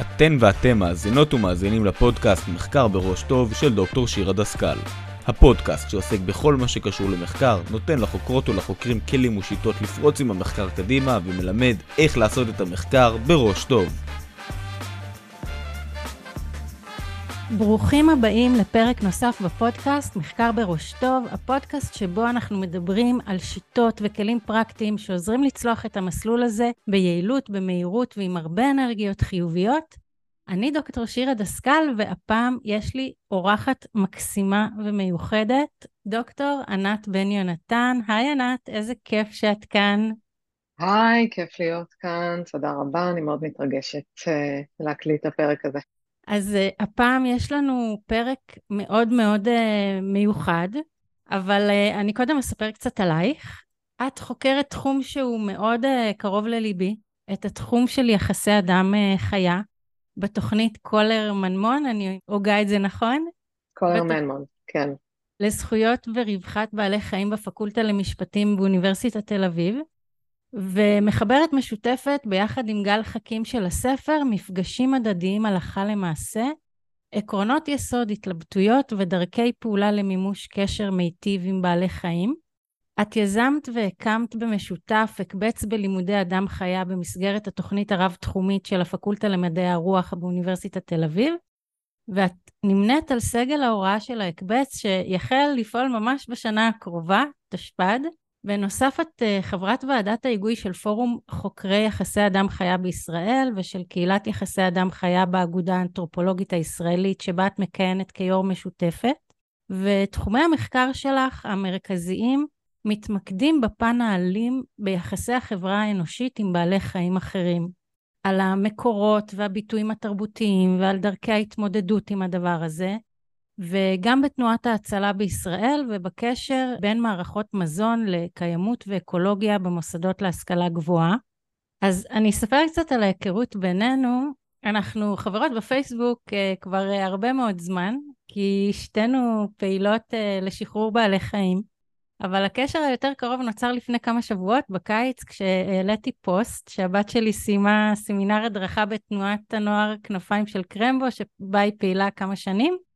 אתן ואתם מאזינות ומאזינים לפודקאסט מחקר בראש טוב של דוקטור שירה דסקל. הפודקאסט שעוסק בכל מה שקשור למחקר, נותן לחוקרות ולחוקרים כלים ושיטות לפרוץ עם המחקר קדימה ומלמד איך לעשות את המחקר בראש טוב. ברוכים הבאים לפרק נוסף בפודקאסט מחקר בראש טוב, הפודקאסט שבו אנחנו מדברים על שיטות וכלים פרקטיים שעוזרים לצלוח את המסלול הזה ביעילות, במהירות ועם הרבה אנרגיות חיוביות. אני דוקטור שירה דסקל, והפעם יש לי אורחת מקסימה ומיוחדת, דוקטור ענת בן יונתן. היי ענת, איזה כיף שאת כאן. היי, כיף להיות כאן, תודה רבה, אני מאוד מתרגשת uh, להקליט את הפרק הזה. אז uh, הפעם יש לנו פרק מאוד מאוד uh, מיוחד, אבל uh, אני קודם אספר קצת עלייך. את חוקרת תחום שהוא מאוד uh, קרוב לליבי, את התחום של יחסי אדם-חיה, בתוכנית קולר מנמון, אני הוגה את זה נכון? קולר בת... מנמון, כן. לזכויות ורווחת בעלי חיים בפקולטה למשפטים באוניברסיטת תל אביב. ומחברת משותפת ביחד עם גל חכים של הספר, מפגשים הדדיים הלכה למעשה, עקרונות יסוד, התלבטויות ודרכי פעולה למימוש קשר מיטיב עם בעלי חיים. את יזמת והקמת במשותף הקבץ בלימודי אדם חיה במסגרת התוכנית הרב-תחומית של הפקולטה למדעי הרוח באוניברסיטת תל אביב, ואת נמנית על סגל ההוראה של ההקבץ שיחל לפעול ממש בשנה הקרובה, תשפ"ד, בנוסף את אה, חברת ועדת ההיגוי של פורום חוקרי יחסי אדם חיה בישראל ושל קהילת יחסי אדם חיה באגודה האנתרופולוגית הישראלית שבה את מכהנת כיו"ר משותפת ותחומי המחקר שלך המרכזיים מתמקדים בפן האלים ביחסי החברה האנושית עם בעלי חיים אחרים. על המקורות והביטויים התרבותיים ועל דרכי ההתמודדות עם הדבר הזה, וגם בתנועת ההצלה בישראל ובקשר בין מערכות מזון לקיימות ואקולוגיה במוסדות להשכלה גבוהה. אז אני אספר קצת על ההיכרות בינינו. אנחנו חברות בפייסבוק uh, כבר uh, הרבה מאוד זמן, כי שתינו פעילות uh, לשחרור בעלי חיים. אבל הקשר היותר קרוב נוצר לפני כמה שבועות, בקיץ, כשהעליתי פוסט שהבת שלי סיימה סמינר הדרכה בתנועת הנוער כנפיים של קרמבו, שבה היא פעילה כמה שנים.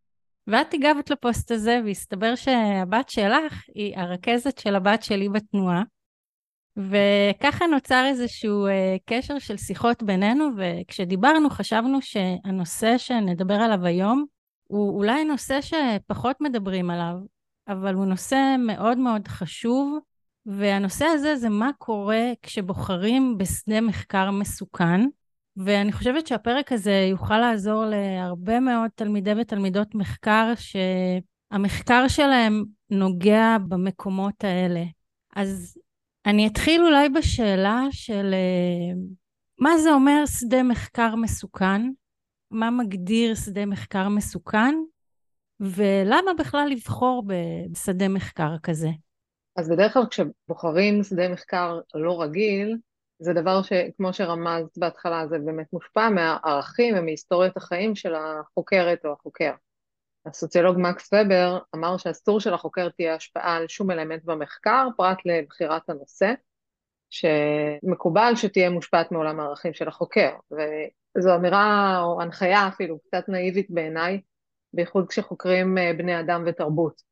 ואת הגבת לפוסט הזה, והסתבר שהבת שלך היא הרכזת של הבת שלי בתנועה. וככה נוצר איזשהו uh, קשר של שיחות בינינו, וכשדיברנו חשבנו שהנושא שנדבר עליו היום הוא אולי נושא שפחות מדברים עליו, אבל הוא נושא מאוד מאוד חשוב, והנושא הזה זה מה קורה כשבוחרים בשדה מחקר מסוכן. ואני חושבת שהפרק הזה יוכל לעזור להרבה מאוד תלמידי ותלמידות מחקר שהמחקר שלהם נוגע במקומות האלה. אז אני אתחיל אולי בשאלה של אה, מה זה אומר שדה מחקר מסוכן? מה מגדיר שדה מחקר מסוכן? ולמה בכלל לבחור בשדה מחקר כזה? אז בדרך כלל כשבוחרים שדה מחקר לא רגיל, זה דבר שכמו שרמזת בהתחלה, זה באמת מושפע מהערכים ומהיסטוריית החיים של החוקרת או החוקר. הסוציולוג מקס ובר אמר שאסור שלחוקר תהיה השפעה על שום אלמנט במחקר פרט לבחירת הנושא, שמקובל שתהיה מושפעת מעולם הערכים של החוקר, וזו אמירה או הנחיה אפילו קצת נאיבית בעיניי, בייחוד כשחוקרים אה, בני אדם ותרבות.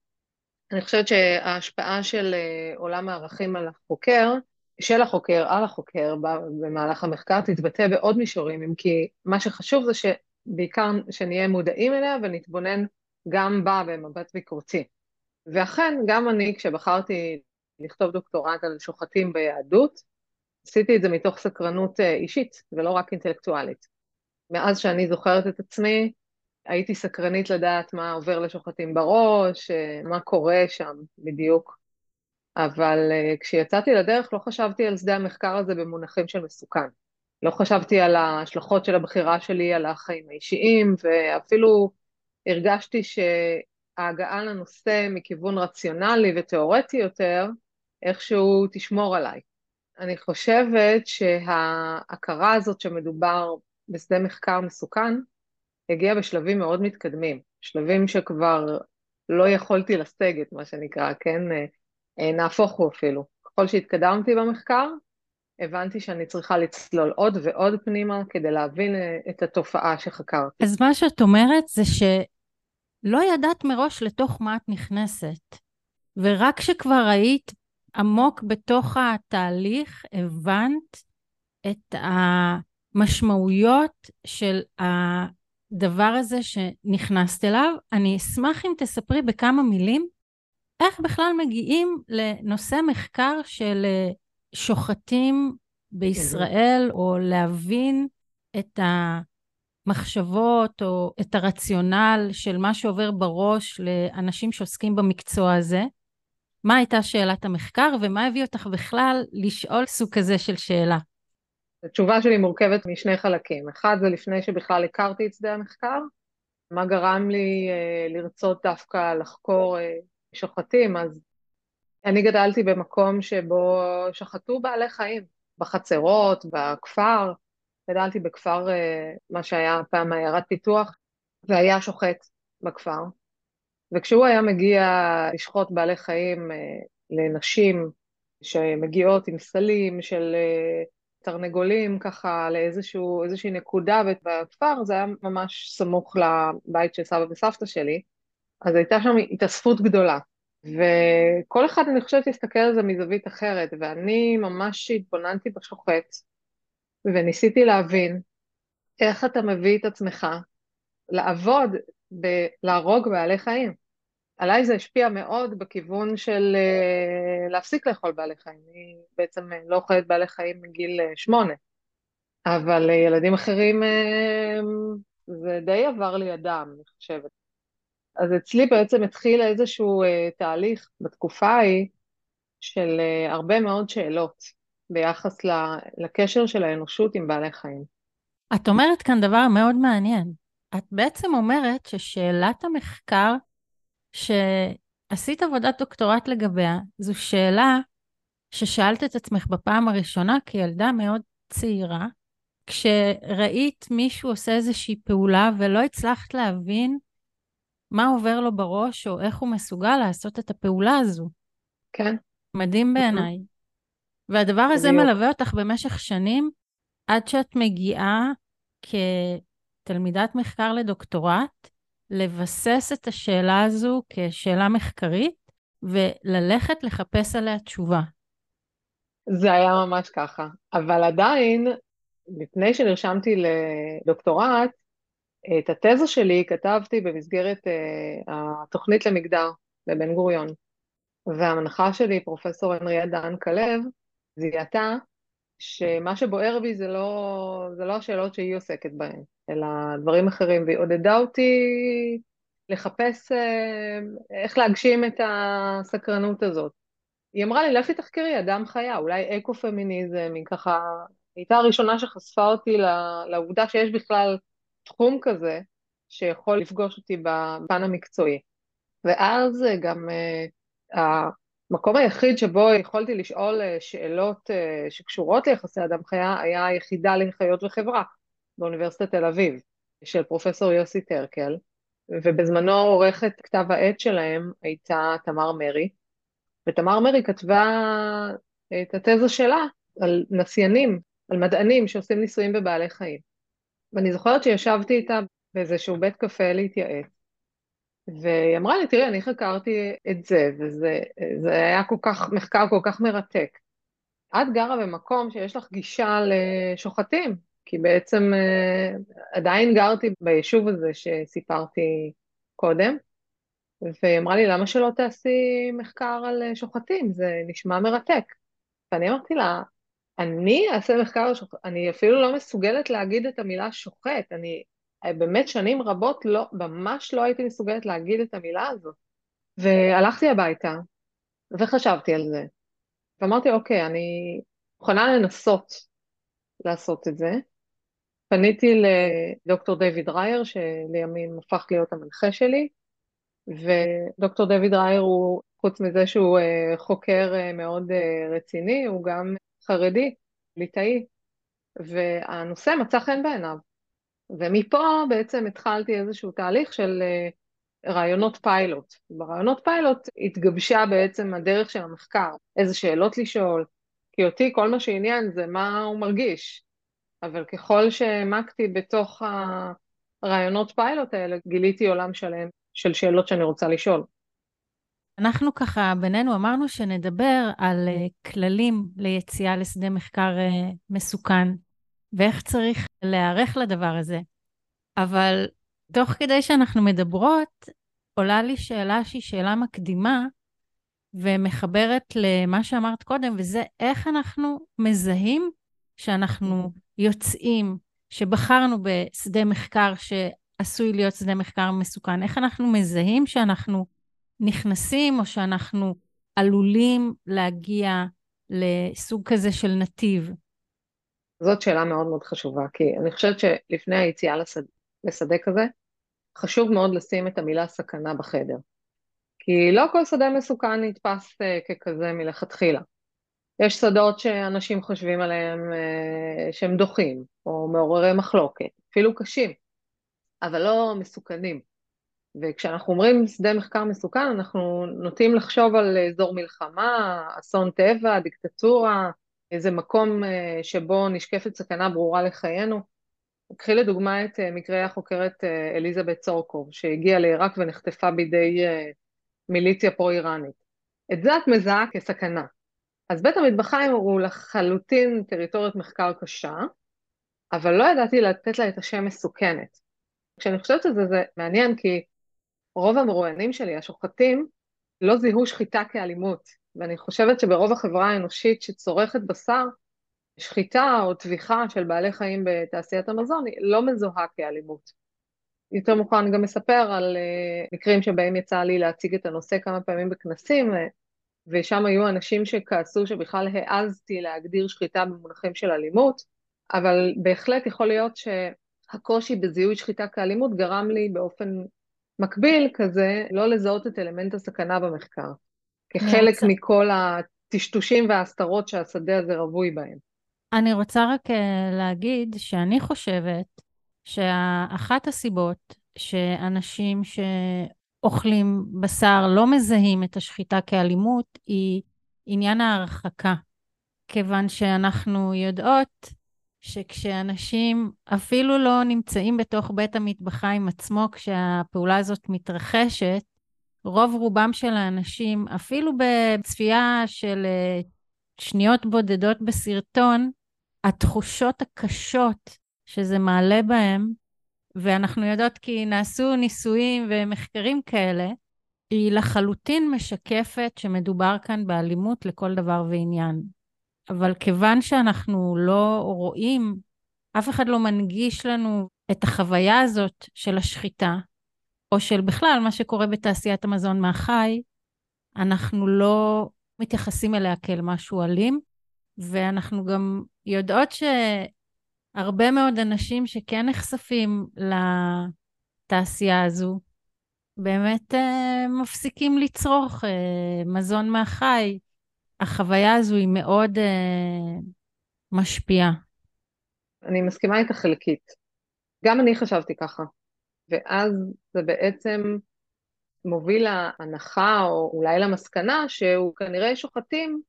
אני חושבת שההשפעה של אה, עולם הערכים על החוקר של החוקר על החוקר במהלך המחקר תתבטא בעוד מישורים, אם כי מה שחשוב זה שבעיקר שנהיה מודעים אליה ונתבונן גם בה במבט ביקורתי. ואכן, גם אני, כשבחרתי לכתוב דוקטורט על שוחטים ביהדות, עשיתי את זה מתוך סקרנות אה, אישית ולא רק אינטלקטואלית. מאז שאני זוכרת את עצמי, הייתי סקרנית לדעת מה עובר לשוחטים בראש, אה, מה קורה שם בדיוק. אבל uh, כשיצאתי לדרך לא חשבתי על שדה המחקר הזה במונחים של מסוכן. לא חשבתי על ההשלכות של הבחירה שלי על החיים האישיים, ואפילו הרגשתי שההגעה לנושא מכיוון רציונלי ותיאורטי יותר, איכשהו תשמור עליי. אני חושבת שההכרה הזאת שמדובר בשדה מחקר מסוכן, הגיעה בשלבים מאוד מתקדמים, שלבים שכבר לא יכולתי לסגת, מה שנקרא, כן? אה, נהפוך הוא אפילו. ככל שהתקדמתי במחקר, הבנתי שאני צריכה לצלול עוד ועוד פנימה כדי להבין אה, את התופעה שחקרתי. אז מה שאת אומרת זה שלא ידעת מראש לתוך מה את נכנסת, ורק כשכבר היית עמוק בתוך התהליך, הבנת את המשמעויות של הדבר הזה שנכנסת אליו. אני אשמח אם תספרי בכמה מילים איך בכלל מגיעים לנושא מחקר של אה, שוחטים בישראל, או להבין את המחשבות או את הרציונל של מה שעובר בראש לאנשים שעוסקים במקצוע הזה. מה הייתה שאלת המחקר ומה הביא אותך בכלל לשאול סוג כזה של שאלה? התשובה שלי מורכבת משני חלקים. אחד זה לפני שבכלל הכרתי את שדה המחקר, מה גרם לי אה, לרצות דווקא לחקור אה, שוחטים, אז אני גדלתי במקום שבו שחטו בעלי חיים, בחצרות, בכפר, גדלתי בכפר, אה, מה שהיה פעם עיירת פיתוח, והיה שוחט בכפר. וכשהוא היה מגיע לשחוט בעלי חיים אה, לנשים שמגיעות עם סלים של אה, תרנגולים ככה לאיזושהי נקודה בכפר, זה היה ממש סמוך לבית של סבא וסבתא שלי, אז הייתה שם התאספות גדולה. וכל אחד אני חושבת להסתכל על זה מזווית אחרת, ואני ממש התבוננתי בשוחט, וניסיתי להבין איך אתה מביא את עצמך לעבוד בלהרוג בעלי חיים. עליי זה השפיע מאוד בכיוון של uh, להפסיק לאכול בעלי חיים. אני בעצם לא אוכלת בעלי חיים מגיל uh, שמונה, אבל ילדים אחרים, זה די עבר לידם, אני חושבת. אז אצלי בעצם התחיל איזשהו uh, תהליך בתקופה ההיא של uh, הרבה מאוד שאלות ביחס לקשר של האנושות עם בעלי חיים. את אומרת כאן דבר מאוד מעניין. את בעצם אומרת ששאלת המחקר שעשית עבודת דוקטורט לגביה, זו שאלה ששאלת את עצמך בפעם הראשונה כילדה מאוד צעירה, כשראית מישהו עושה איזושהי פעולה ולא הצלחת להבין מה עובר לו בראש או איך הוא מסוגל לעשות את הפעולה הזו. כן. מדהים בעיניי. והדבר הזה מלווה אותך במשך שנים עד שאת מגיעה כתלמידת מחקר לדוקטורט, לבסס את השאלה הזו כשאלה מחקרית וללכת לחפש עליה תשובה. זה היה ממש ככה, אבל עדיין, לפני שנרשמתי לדוקטורט, את התזה שלי כתבתי במסגרת uh, התוכנית למגדר בבן גוריון, והמנחה שלי, פרופסור הנריה דן כלב, זיהתה שמה שבוער בי זה לא, זה לא השאלות שהיא עוסקת בהן, אלא דברים אחרים, והיא עודדה אותי לחפש אה, איך להגשים את הסקרנות הזאת. היא אמרה לי, לכי תחקרי אדם חיה, אולי אקו-פמיניזם, היא ככה, היא הייתה הראשונה שחשפה אותי לעובדה שיש בכלל תחום כזה שיכול לפגוש אותי בפן המקצועי. ואז גם uh, המקום היחיד שבו יכולתי לשאול uh, שאלות uh, שקשורות ליחסי אדם חיה היה היחידה לחיות וחברה באוניברסיטת תל אביב של פרופסור יוסי טרקל, ובזמנו עורכת כתב העת שלהם הייתה תמר מרי, ותמר מרי כתבה את התזה שלה על נסיינים, על מדענים שעושים ניסויים בבעלי חיים. ואני זוכרת שישבתי איתה באיזשהו בית קפה להתייעץ, והיא אמרה לי, תראי, אני חקרתי את זה, וזה היה כל כך, מחקר כל כך מרתק. את גרה במקום שיש לך גישה לשוחטים, כי בעצם uh, עדיין גרתי ביישוב הזה שסיפרתי קודם, והיא אמרה לי, למה שלא תעשי מחקר על שוחטים? זה נשמע מרתק. ואני אמרתי לה, אני אעשה מחקר, אני אפילו לא מסוגלת להגיד את המילה שוחט, אני באמת שנים רבות לא, ממש לא הייתי מסוגלת להגיד את המילה הזאת. והלכתי הביתה וחשבתי על זה, ואמרתי, אוקיי, אני מוכנה לנסות לעשות את זה. פניתי לדוקטור דיוויד רייר, שלימים הפך להיות המנחה שלי, ודוקטור דיוויד רייר הוא, חוץ מזה שהוא אה, חוקר אה, מאוד אה, רציני, הוא גם חרדי, ליטאי, והנושא מצא חן בעיניו. ומפה בעצם התחלתי איזשהו תהליך של אה, רעיונות פיילוט. ברעיונות פיילוט התגבשה בעצם הדרך של המחקר, איזה שאלות לשאול, כי אותי כל מה שעניין זה מה הוא מרגיש. אבל ככל שהעמקתי בתוך הרעיונות פיילוט האלה, גיליתי עולם שלם של שאלות שאני רוצה לשאול. אנחנו ככה בינינו אמרנו שנדבר על uh, כללים ליציאה לשדה מחקר uh, מסוכן, ואיך צריך להיערך לדבר הזה. אבל תוך כדי שאנחנו מדברות, עולה לי שאלה שהיא שאלה מקדימה, ומחברת למה שאמרת קודם, וזה איך אנחנו מזהים שאנחנו יוצאים, שבחרנו בשדה מחקר שעשוי להיות שדה מחקר מסוכן, איך אנחנו מזהים שאנחנו נכנסים או שאנחנו עלולים להגיע לסוג כזה של נתיב? זאת שאלה מאוד מאוד חשובה, כי אני חושבת שלפני היציאה לשדה, לשדה כזה, חשוב מאוד לשים את המילה סכנה בחדר. כי לא כל שדה מסוכן נתפס uh, ככזה מלכתחילה. יש שדות שאנשים חושבים עליהם uh, שהם דוחים, או מעוררי מחלוקת, אפילו קשים, אבל לא מסוכנים. וכשאנחנו אומרים שדה מחקר מסוכן, אנחנו נוטים לחשוב על אזור מלחמה, אסון טבע, דיקטטורה, איזה מקום אה, שבו נשקפת סכנה ברורה לחיינו. קחי לדוגמה את אה, מקרה החוקרת אה, אליזבת צורקוב, שהגיעה לעיראק ונחטפה בידי מיליציה פרו-איראנית. את זה את מזהה כסכנה. אז בית המטבחיים הוא לחלוטין טריטוריית מחקר קשה, אבל לא ידעתי לתת לה את השם מסוכנת. כשאני חושבת על זה, זה מעניין כי רוב המרואיינים שלי, השוחטים, לא זיהו שחיטה כאלימות, ואני חושבת שברוב החברה האנושית שצורכת בשר, שחיטה או טביחה של בעלי חיים בתעשיית המזון לא מזוהה כאלימות. יותר מאוחר אני גם מספר על uh, מקרים שבהם יצא לי להציג את הנושא כמה פעמים בכנסים, uh, ושם היו אנשים שכעסו שבכלל העזתי להגדיר שחיטה במונחים של אלימות, אבל בהחלט יכול להיות שהקושי בזיהוי שחיטה כאלימות גרם לי באופן מקביל כזה לא לזהות את אלמנט הסכנה במחקר. כחלק רוצה... מכל הטשטושים וההסתרות שהשדה הזה רווי בהם. אני רוצה רק אה, להגיד שאני חושבת שאחת הסיבות שאנשים שאוכלים בשר לא מזהים את השחיטה כאלימות היא עניין ההרחקה. כיוון שאנחנו יודעות שכשאנשים אפילו לא נמצאים בתוך בית המטבחיים עצמו כשהפעולה הזאת מתרחשת, רוב רובם של האנשים, אפילו בצפייה של אה, שניות בודדות בסרטון, התחושות הקשות שזה מעלה בהם, ואנחנו יודעות כי נעשו ניסויים ומחקרים כאלה, היא לחלוטין משקפת שמדובר כאן באלימות לכל דבר ועניין. אבל כיוון שאנחנו לא רואים, אף אחד לא מנגיש לנו את החוויה הזאת של השחיטה, או של בכלל מה שקורה בתעשיית המזון מהחי, אנחנו לא מתייחסים אליה כאל משהו אלים, ואנחנו גם יודעות שהרבה מאוד אנשים שכן נחשפים לתעשייה הזו, באמת uh, מפסיקים לצרוך uh, מזון מהחי. החוויה הזו היא מאוד uh, משפיעה. אני מסכימה איתך חלקית. גם אני חשבתי ככה. ואז זה בעצם מוביל להנחה או אולי למסקנה שהוא כנראה שוחטים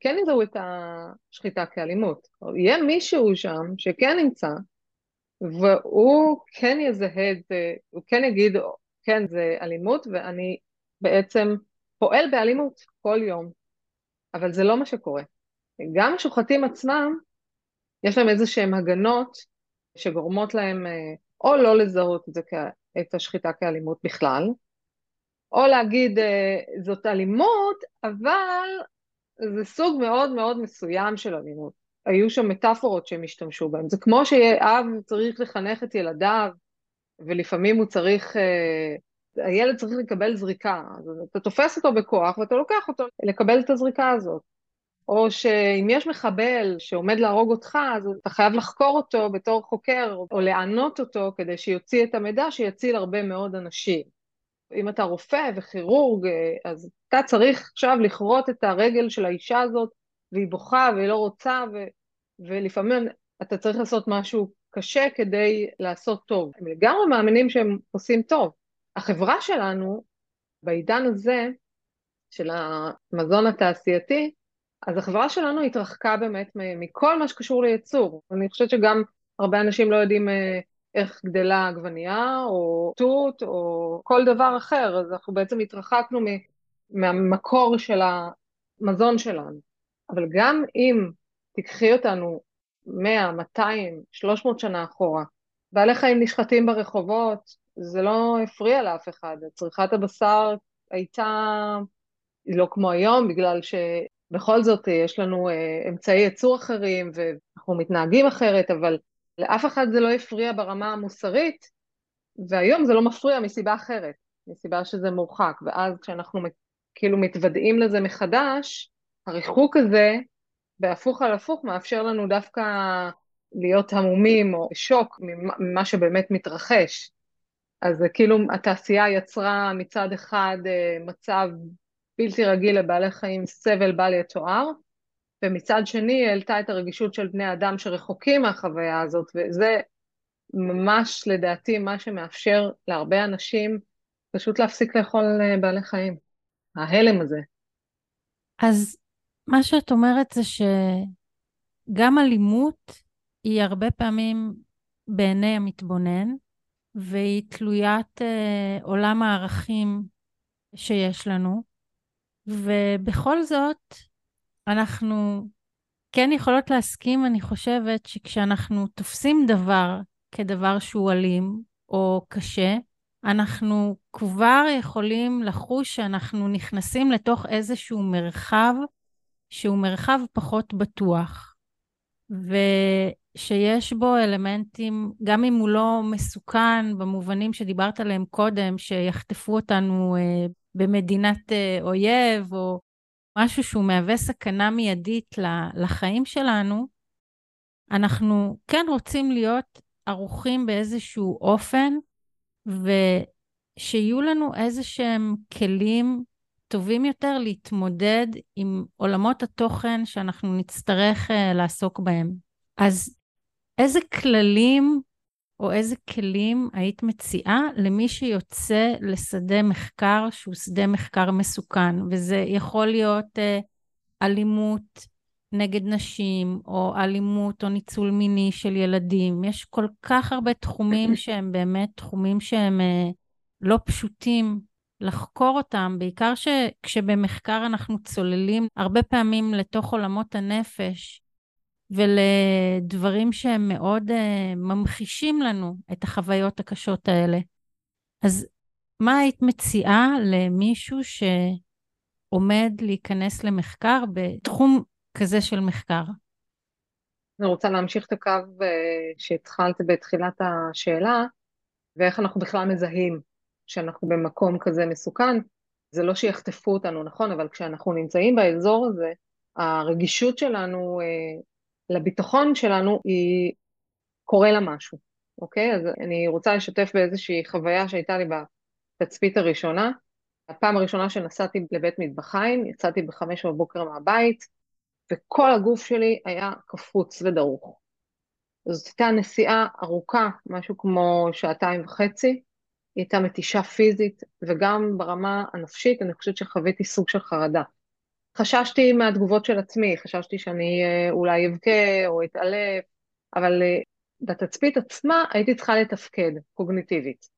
כן יזהו את השחיטה כאלימות. יהיה מישהו שם שכן נמצא והוא כן יזהה את זה, הוא כן יגיד כן זה אלימות ואני בעצם פועל באלימות כל יום, אבל זה לא מה שקורה. גם השוחטים עצמם יש להם איזה שהם הגנות שגורמות להם אה, או לא לזהות את, זה, את השחיטה כאלימות בכלל, או להגיד אה, זאת אלימות, אבל זה סוג מאוד מאוד מסוים של אלימות. היו שם מטאפורות שהם השתמשו בהן. זה כמו שאב צריך לחנך את ילדיו, ולפעמים הוא צריך, אה, הילד צריך לקבל זריקה. אז אתה תופס אותו בכוח ואתה לוקח אותו לקבל את הזריקה הזאת. או שאם יש מחבל שעומד להרוג אותך, אז אתה חייב לחקור אותו בתור חוקר, או לענות אותו כדי שיוציא את המידע שיציל הרבה מאוד אנשים. אם אתה רופא וכירורג, אז אתה צריך עכשיו לכרות את הרגל של האישה הזאת, והיא בוכה והיא לא רוצה, ו... ולפעמים אתה צריך לעשות משהו קשה כדי לעשות טוב. הם לגמרי מאמינים שהם עושים טוב. החברה שלנו, בעידן הזה, של המזון התעשייתי, אז החברה שלנו התרחקה באמת מכל מה שקשור לייצור. אני חושבת שגם הרבה אנשים לא יודעים אה, איך גדלה עגבנייה, או תות, או כל דבר אחר, אז אנחנו בעצם התרחקנו מהמקור של המזון שלנו. אבל גם אם תיקחי אותנו 100, 200, 300 שנה אחורה, בעלי חיים נשחטים ברחובות, זה לא הפריע לאף אחד. צריכת הבשר הייתה לא כמו היום, בגלל שבכל זאת יש לנו אה, אמצעי ייצור אחרים ואנחנו מתנהגים אחרת, אבל לאף אחד זה לא הפריע ברמה המוסרית, והיום זה לא מפריע מסיבה אחרת, מסיבה שזה מורחק, ואז כשאנחנו כאילו מתוודעים לזה מחדש, הריחוק הזה, בהפוך על הפוך, מאפשר לנו דווקא להיות המומים או שוק ממה שבאמת מתרחש. אז כאילו התעשייה יצרה מצד אחד אה, מצב בלתי רגיל לבעלי חיים, סבל בל יתואר, ומצד שני העלתה את הרגישות של בני אדם שרחוקים מהחוויה הזאת, וזה ממש לדעתי מה שמאפשר להרבה אנשים פשוט להפסיק לאכול אה, בעלי חיים. ההלם הזה. אז מה שאת אומרת זה שגם אלימות היא הרבה פעמים בעיני המתבונן, והיא תלוית אה, עולם הערכים שיש לנו, ובכל זאת, אנחנו כן יכולות להסכים, אני חושבת, שכשאנחנו תופסים דבר כדבר שהוא אלים או קשה, אנחנו כבר יכולים לחוש שאנחנו נכנסים לתוך איזשהו מרחב שהוא מרחב פחות בטוח, ושיש בו אלמנטים, גם אם הוא לא מסוכן במובנים שדיברת עליהם קודם, שיחטפו אותנו אה, במדינת אה, אויב, או משהו שהוא מהווה סכנה מיידית לחיים שלנו, אנחנו כן רוצים להיות ערוכים באיזשהו אופן, ושיהיו לנו איזה שהם כלים טובים יותר להתמודד עם עולמות התוכן שאנחנו נצטרך uh, לעסוק בהם. אז איזה כללים או איזה כלים היית מציעה למי שיוצא לשדה מחקר שהוא שדה מחקר מסוכן, וזה יכול להיות uh, אלימות נגד נשים, או אלימות או ניצול מיני של ילדים. יש כל כך הרבה תחומים שהם באמת תחומים שהם uh, לא פשוטים לחקור אותם, בעיקר שכשבמחקר אנחנו צוללים הרבה פעמים לתוך עולמות הנפש, ולדברים שהם מאוד uh, ממחישים לנו את החוויות הקשות האלה. אז מה היית מציעה למישהו שעומד להיכנס למחקר בתחום כזה של מחקר? אני רוצה להמשיך את הקו uh, שהתחלת בתחילת השאלה, ואיך אנחנו בכלל מזהים שאנחנו במקום כזה מסוכן. זה לא שיחטפו אותנו, נכון, אבל כשאנחנו נמצאים באזור הזה, הרגישות שלנו uh, לביטחון שלנו היא קורה לה משהו, אוקיי? אז אני רוצה לשתף באיזושהי חוויה שהייתה לי בתצפית הראשונה. הפעם הראשונה שנסעתי לבית מטבחיים, יצאתי בחמש בבוקר מהבית, וכל הגוף שלי היה קפוץ ודרוך. זאת הייתה נסיעה ארוכה, משהו כמו שעתיים וחצי, היא הייתה מתישה פיזית, וגם ברמה הנפשית אני חושבת שחוויתי סוג של חרדה. חששתי מהתגובות של עצמי, חששתי שאני אה, אולי אבכה או אתעלף, אבל אה, בתצפית עצמה הייתי צריכה לתפקד קוגניטיבית.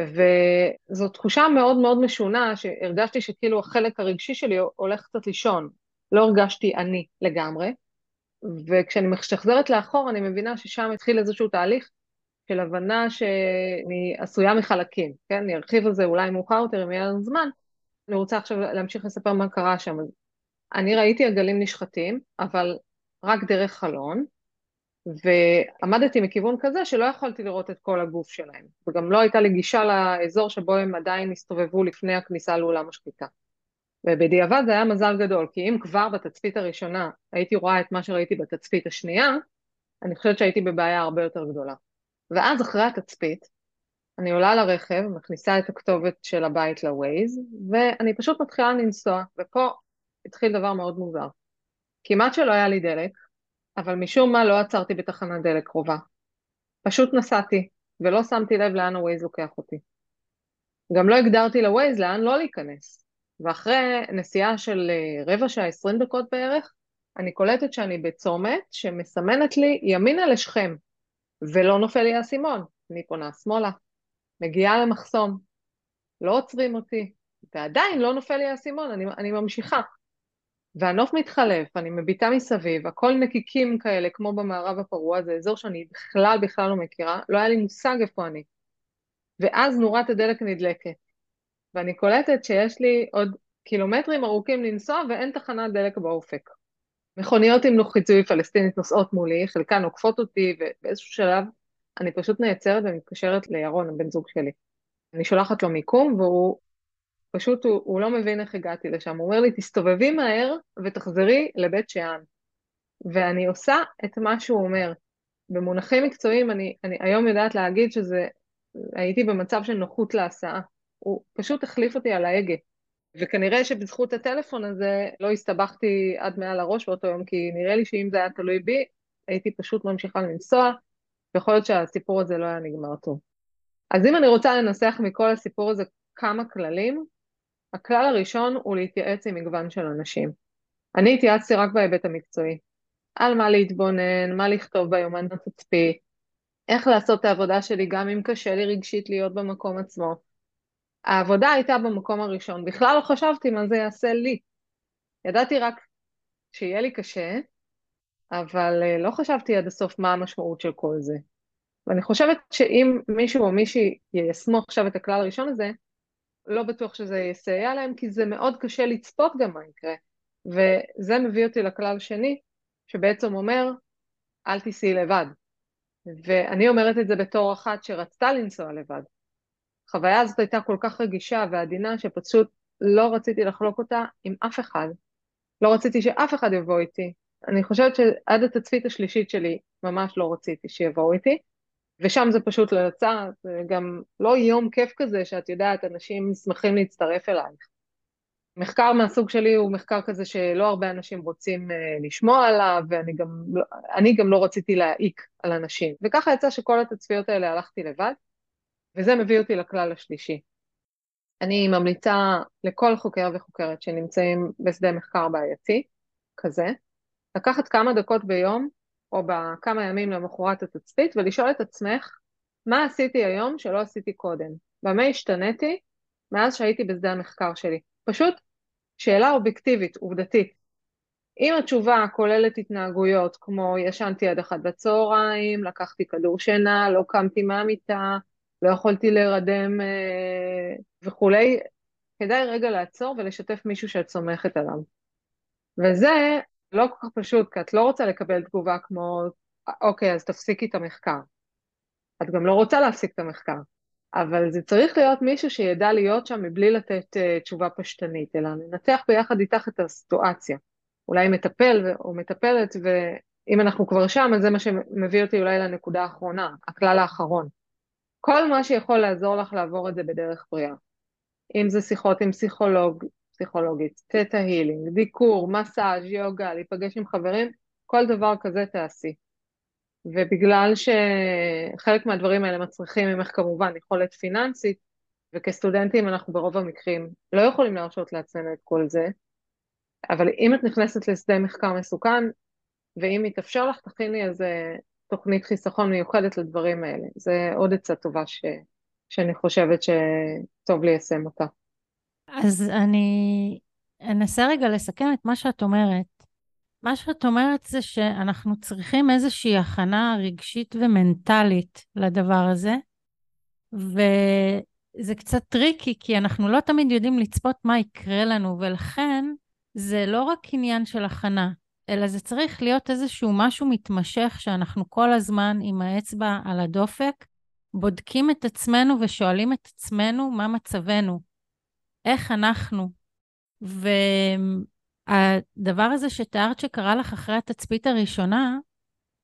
וזו תחושה מאוד מאוד משונה, שהרגשתי שכאילו החלק הרגשי שלי הולך קצת לישון. לא הרגשתי אני לגמרי, וכשאני משחזרת לאחור אני מבינה ששם התחיל איזשהו תהליך של הבנה שאני עשויה מחלקים, כן? אני ארחיב על זה אולי מאוחר יותר אם יהיה לנו זמן, אני רוצה עכשיו להמשיך לספר מה קרה שם. אני ראיתי עגלים נשחטים, אבל רק דרך חלון, ועמדתי מכיוון כזה שלא יכולתי לראות את כל הגוף שלהם, וגם לא הייתה לי גישה לאזור שבו הם עדיין הסתובבו לפני הכניסה לאולם השחיטה. ובדיעבד זה היה מזל גדול, כי אם כבר בתצפית הראשונה הייתי רואה את מה שראיתי בתצפית השנייה, אני חושבת שהייתי בבעיה הרבה יותר גדולה. ואז אחרי התצפית, אני עולה לרכב, מכניסה את הכתובת של הבית לווייז, ואני פשוט מתחילה לנסוע, ופה התחיל דבר מאוד מוזר. כמעט שלא היה לי דלק, אבל משום מה לא עצרתי בתחנת דלק קרובה. פשוט נסעתי, ולא שמתי לב לאן הווייז לוקח אותי. גם לא הגדרתי לווייז לאן לא להיכנס, ואחרי נסיעה של אה, רבע שעה, עשרים דקות בערך, אני קולטת שאני בצומת שמסמנת לי ימינה לשכם, ולא נופל לי האסימון. אני פונה שמאלה, מגיעה למחסום, לא עוצרים אותי, ועדיין לא נופל לי האסימון, אני, אני ממשיכה. והנוף מתחלף, אני מביטה מסביב, הכל נקיקים כאלה, כמו במערב הפרוע, זה אזור שאני בכלל בכלל לא מכירה, לא היה לי מושג איפה אני. ואז נורת הדלק נדלקת, ואני קולטת שיש לי עוד קילומטרים ארוכים לנסוע ואין תחנת דלק באופק. מכוניות עם חיצוי פלסטינית נוסעות מולי, חלקן עוקפות אותי, ובאיזשהו שלב אני פשוט נעצרת ומתקשרת לירון, הבן זוג שלי. אני שולחת לו מיקום, והוא פשוט, הוא, הוא לא מבין איך הגעתי לשם. הוא אומר לי, תסתובבי מהר ותחזרי לבית שאן. ואני עושה את מה שהוא אומר. במונחים מקצועיים, אני, אני היום יודעת להגיד שזה, הייתי במצב של נוחות להסעה. הוא פשוט החליף אותי על ההגה. וכנראה שבזכות הטלפון הזה לא הסתבכתי עד מעל הראש באותו יום, כי נראה לי שאם זה היה תלוי בי, הייתי פשוט ממשיכה לנסוע, ויכול להיות שהסיפור הזה לא היה נגמר טוב. אז אם אני רוצה לנסח מכל הסיפור הזה כמה כללים, הכלל הראשון הוא להתייעץ עם מגוון של אנשים. אני התייעצתי רק בהיבט המקצועי. על מה להתבונן, מה לכתוב ביומן התצפית, איך לעשות את העבודה שלי גם אם קשה לי רגשית להיות במקום עצמו. העבודה הייתה במקום הראשון, בכלל לא חשבתי מה זה יעשה לי. ידעתי רק שיהיה לי קשה, אבל אה, לא חשבתי עד הסוף מה המשמעות של כל זה. ואני חושבת שאם מישהו או מישהי יישמו עכשיו את הכלל הראשון הזה, לא בטוח שזה יסייע להם, כי זה מאוד קשה לצפות גם מה יקרה. וזה מביא אותי לכלל שני, שבעצם אומר, אל תיסעי לבד. ואני אומרת את זה בתור אחת שרצתה לנסוע לבד. החוויה הזאת הייתה כל כך רגישה ועדינה, שפשוט לא רציתי לחלוק אותה עם אף אחד. לא רציתי שאף אחד יבוא איתי. אני חושבת שעד התצפית השלישית שלי ממש לא רציתי שיבואו איתי. ושם זה פשוט לא יצא, זה גם לא יום כיף כזה שאת יודעת, אנשים שמחים להצטרף אלייך. מחקר מהסוג שלי הוא מחקר כזה שלא הרבה אנשים רוצים uh, לשמוע עליו, ואני גם, לא, גם לא רציתי להעיק על אנשים. וככה יצא שכל התצפיות האלה הלכתי לבד, וזה מביא אותי לכלל השלישי. אני ממליצה לכל חוקר וחוקרת שנמצאים בשדה מחקר בעייתי כזה, לקחת כמה דקות ביום או בכמה ימים למחרת התצפית ולשאול את עצמך מה עשיתי היום שלא עשיתי קודם, במה השתניתי מאז שהייתי בשדה המחקר שלי. פשוט שאלה אובייקטיבית, עובדתית. אם התשובה כוללת התנהגויות כמו ישנתי עד אחת בצהריים, לקחתי כדור שינה, לא קמתי מהמיטה, לא יכולתי להירדם אה, וכולי, כדאי רגע לעצור ולשתף מישהו שאת סומכת עליו. וזה לא כל כך פשוט, כי את לא רוצה לקבל תגובה כמו, אוקיי, אז תפסיקי את המחקר. את גם לא רוצה להפסיק את המחקר, אבל זה צריך להיות מישהו שידע להיות שם מבלי לתת uh, תשובה פשטנית, אלא לנתח ביחד איתך את הסיטואציה. אולי מטפל או מטפלת, ואם אנחנו כבר שם, אז זה מה שמביא אותי אולי לנקודה האחרונה, הכלל האחרון. כל מה שיכול לעזור לך לעבור את זה בדרך בריאה. אם זה שיחות עם פסיכולוג, פסיכולוגית, תטא הילינג, דיקור, מסאז', יוגה, להיפגש עם חברים, כל דבר כזה תעשי. ובגלל שחלק מהדברים האלה מצריכים ממך כמובן יכולת פיננסית, וכסטודנטים אנחנו ברוב המקרים לא יכולים להרשות לעצמנו את כל זה, אבל אם את נכנסת לשדה מחקר מסוכן, ואם יתאפשר לך, תכיני איזה תוכנית חיסכון מיוחדת לדברים האלה. זה עוד עצה טובה ש... שאני חושבת שטוב ליישם אותה. אז אני אנסה רגע לסכם את מה שאת אומרת. מה שאת אומרת זה שאנחנו צריכים איזושהי הכנה רגשית ומנטלית לדבר הזה, וזה קצת tricky, כי אנחנו לא תמיד יודעים לצפות מה יקרה לנו, ולכן זה לא רק עניין של הכנה, אלא זה צריך להיות איזשהו משהו מתמשך שאנחנו כל הזמן עם האצבע על הדופק, בודקים את עצמנו ושואלים את עצמנו מה מצבנו, איך אנחנו. והדבר הזה שתיארת שקרה לך אחרי התצפית הראשונה,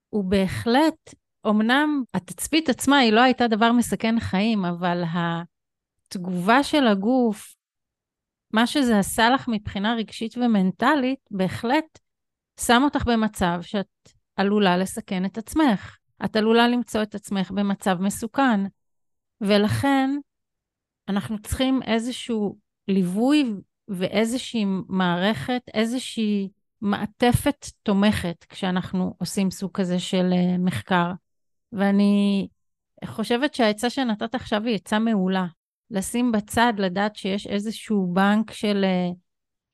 הוא בהחלט, אמנם התצפית עצמה היא לא הייתה דבר מסכן חיים, אבל התגובה של הגוף, מה שזה עשה לך מבחינה רגשית ומנטלית, בהחלט שם אותך במצב שאת עלולה לסכן את עצמך. את עלולה למצוא את עצמך במצב מסוכן. ולכן אנחנו צריכים איזשהו ליווי ואיזושהי מערכת, איזושהי מעטפת תומכת כשאנחנו עושים סוג כזה של אה, מחקר. ואני חושבת שהעצה שנתת עכשיו היא עצה מעולה. לשים בצד, לדעת שיש איזשהו בנק של אה,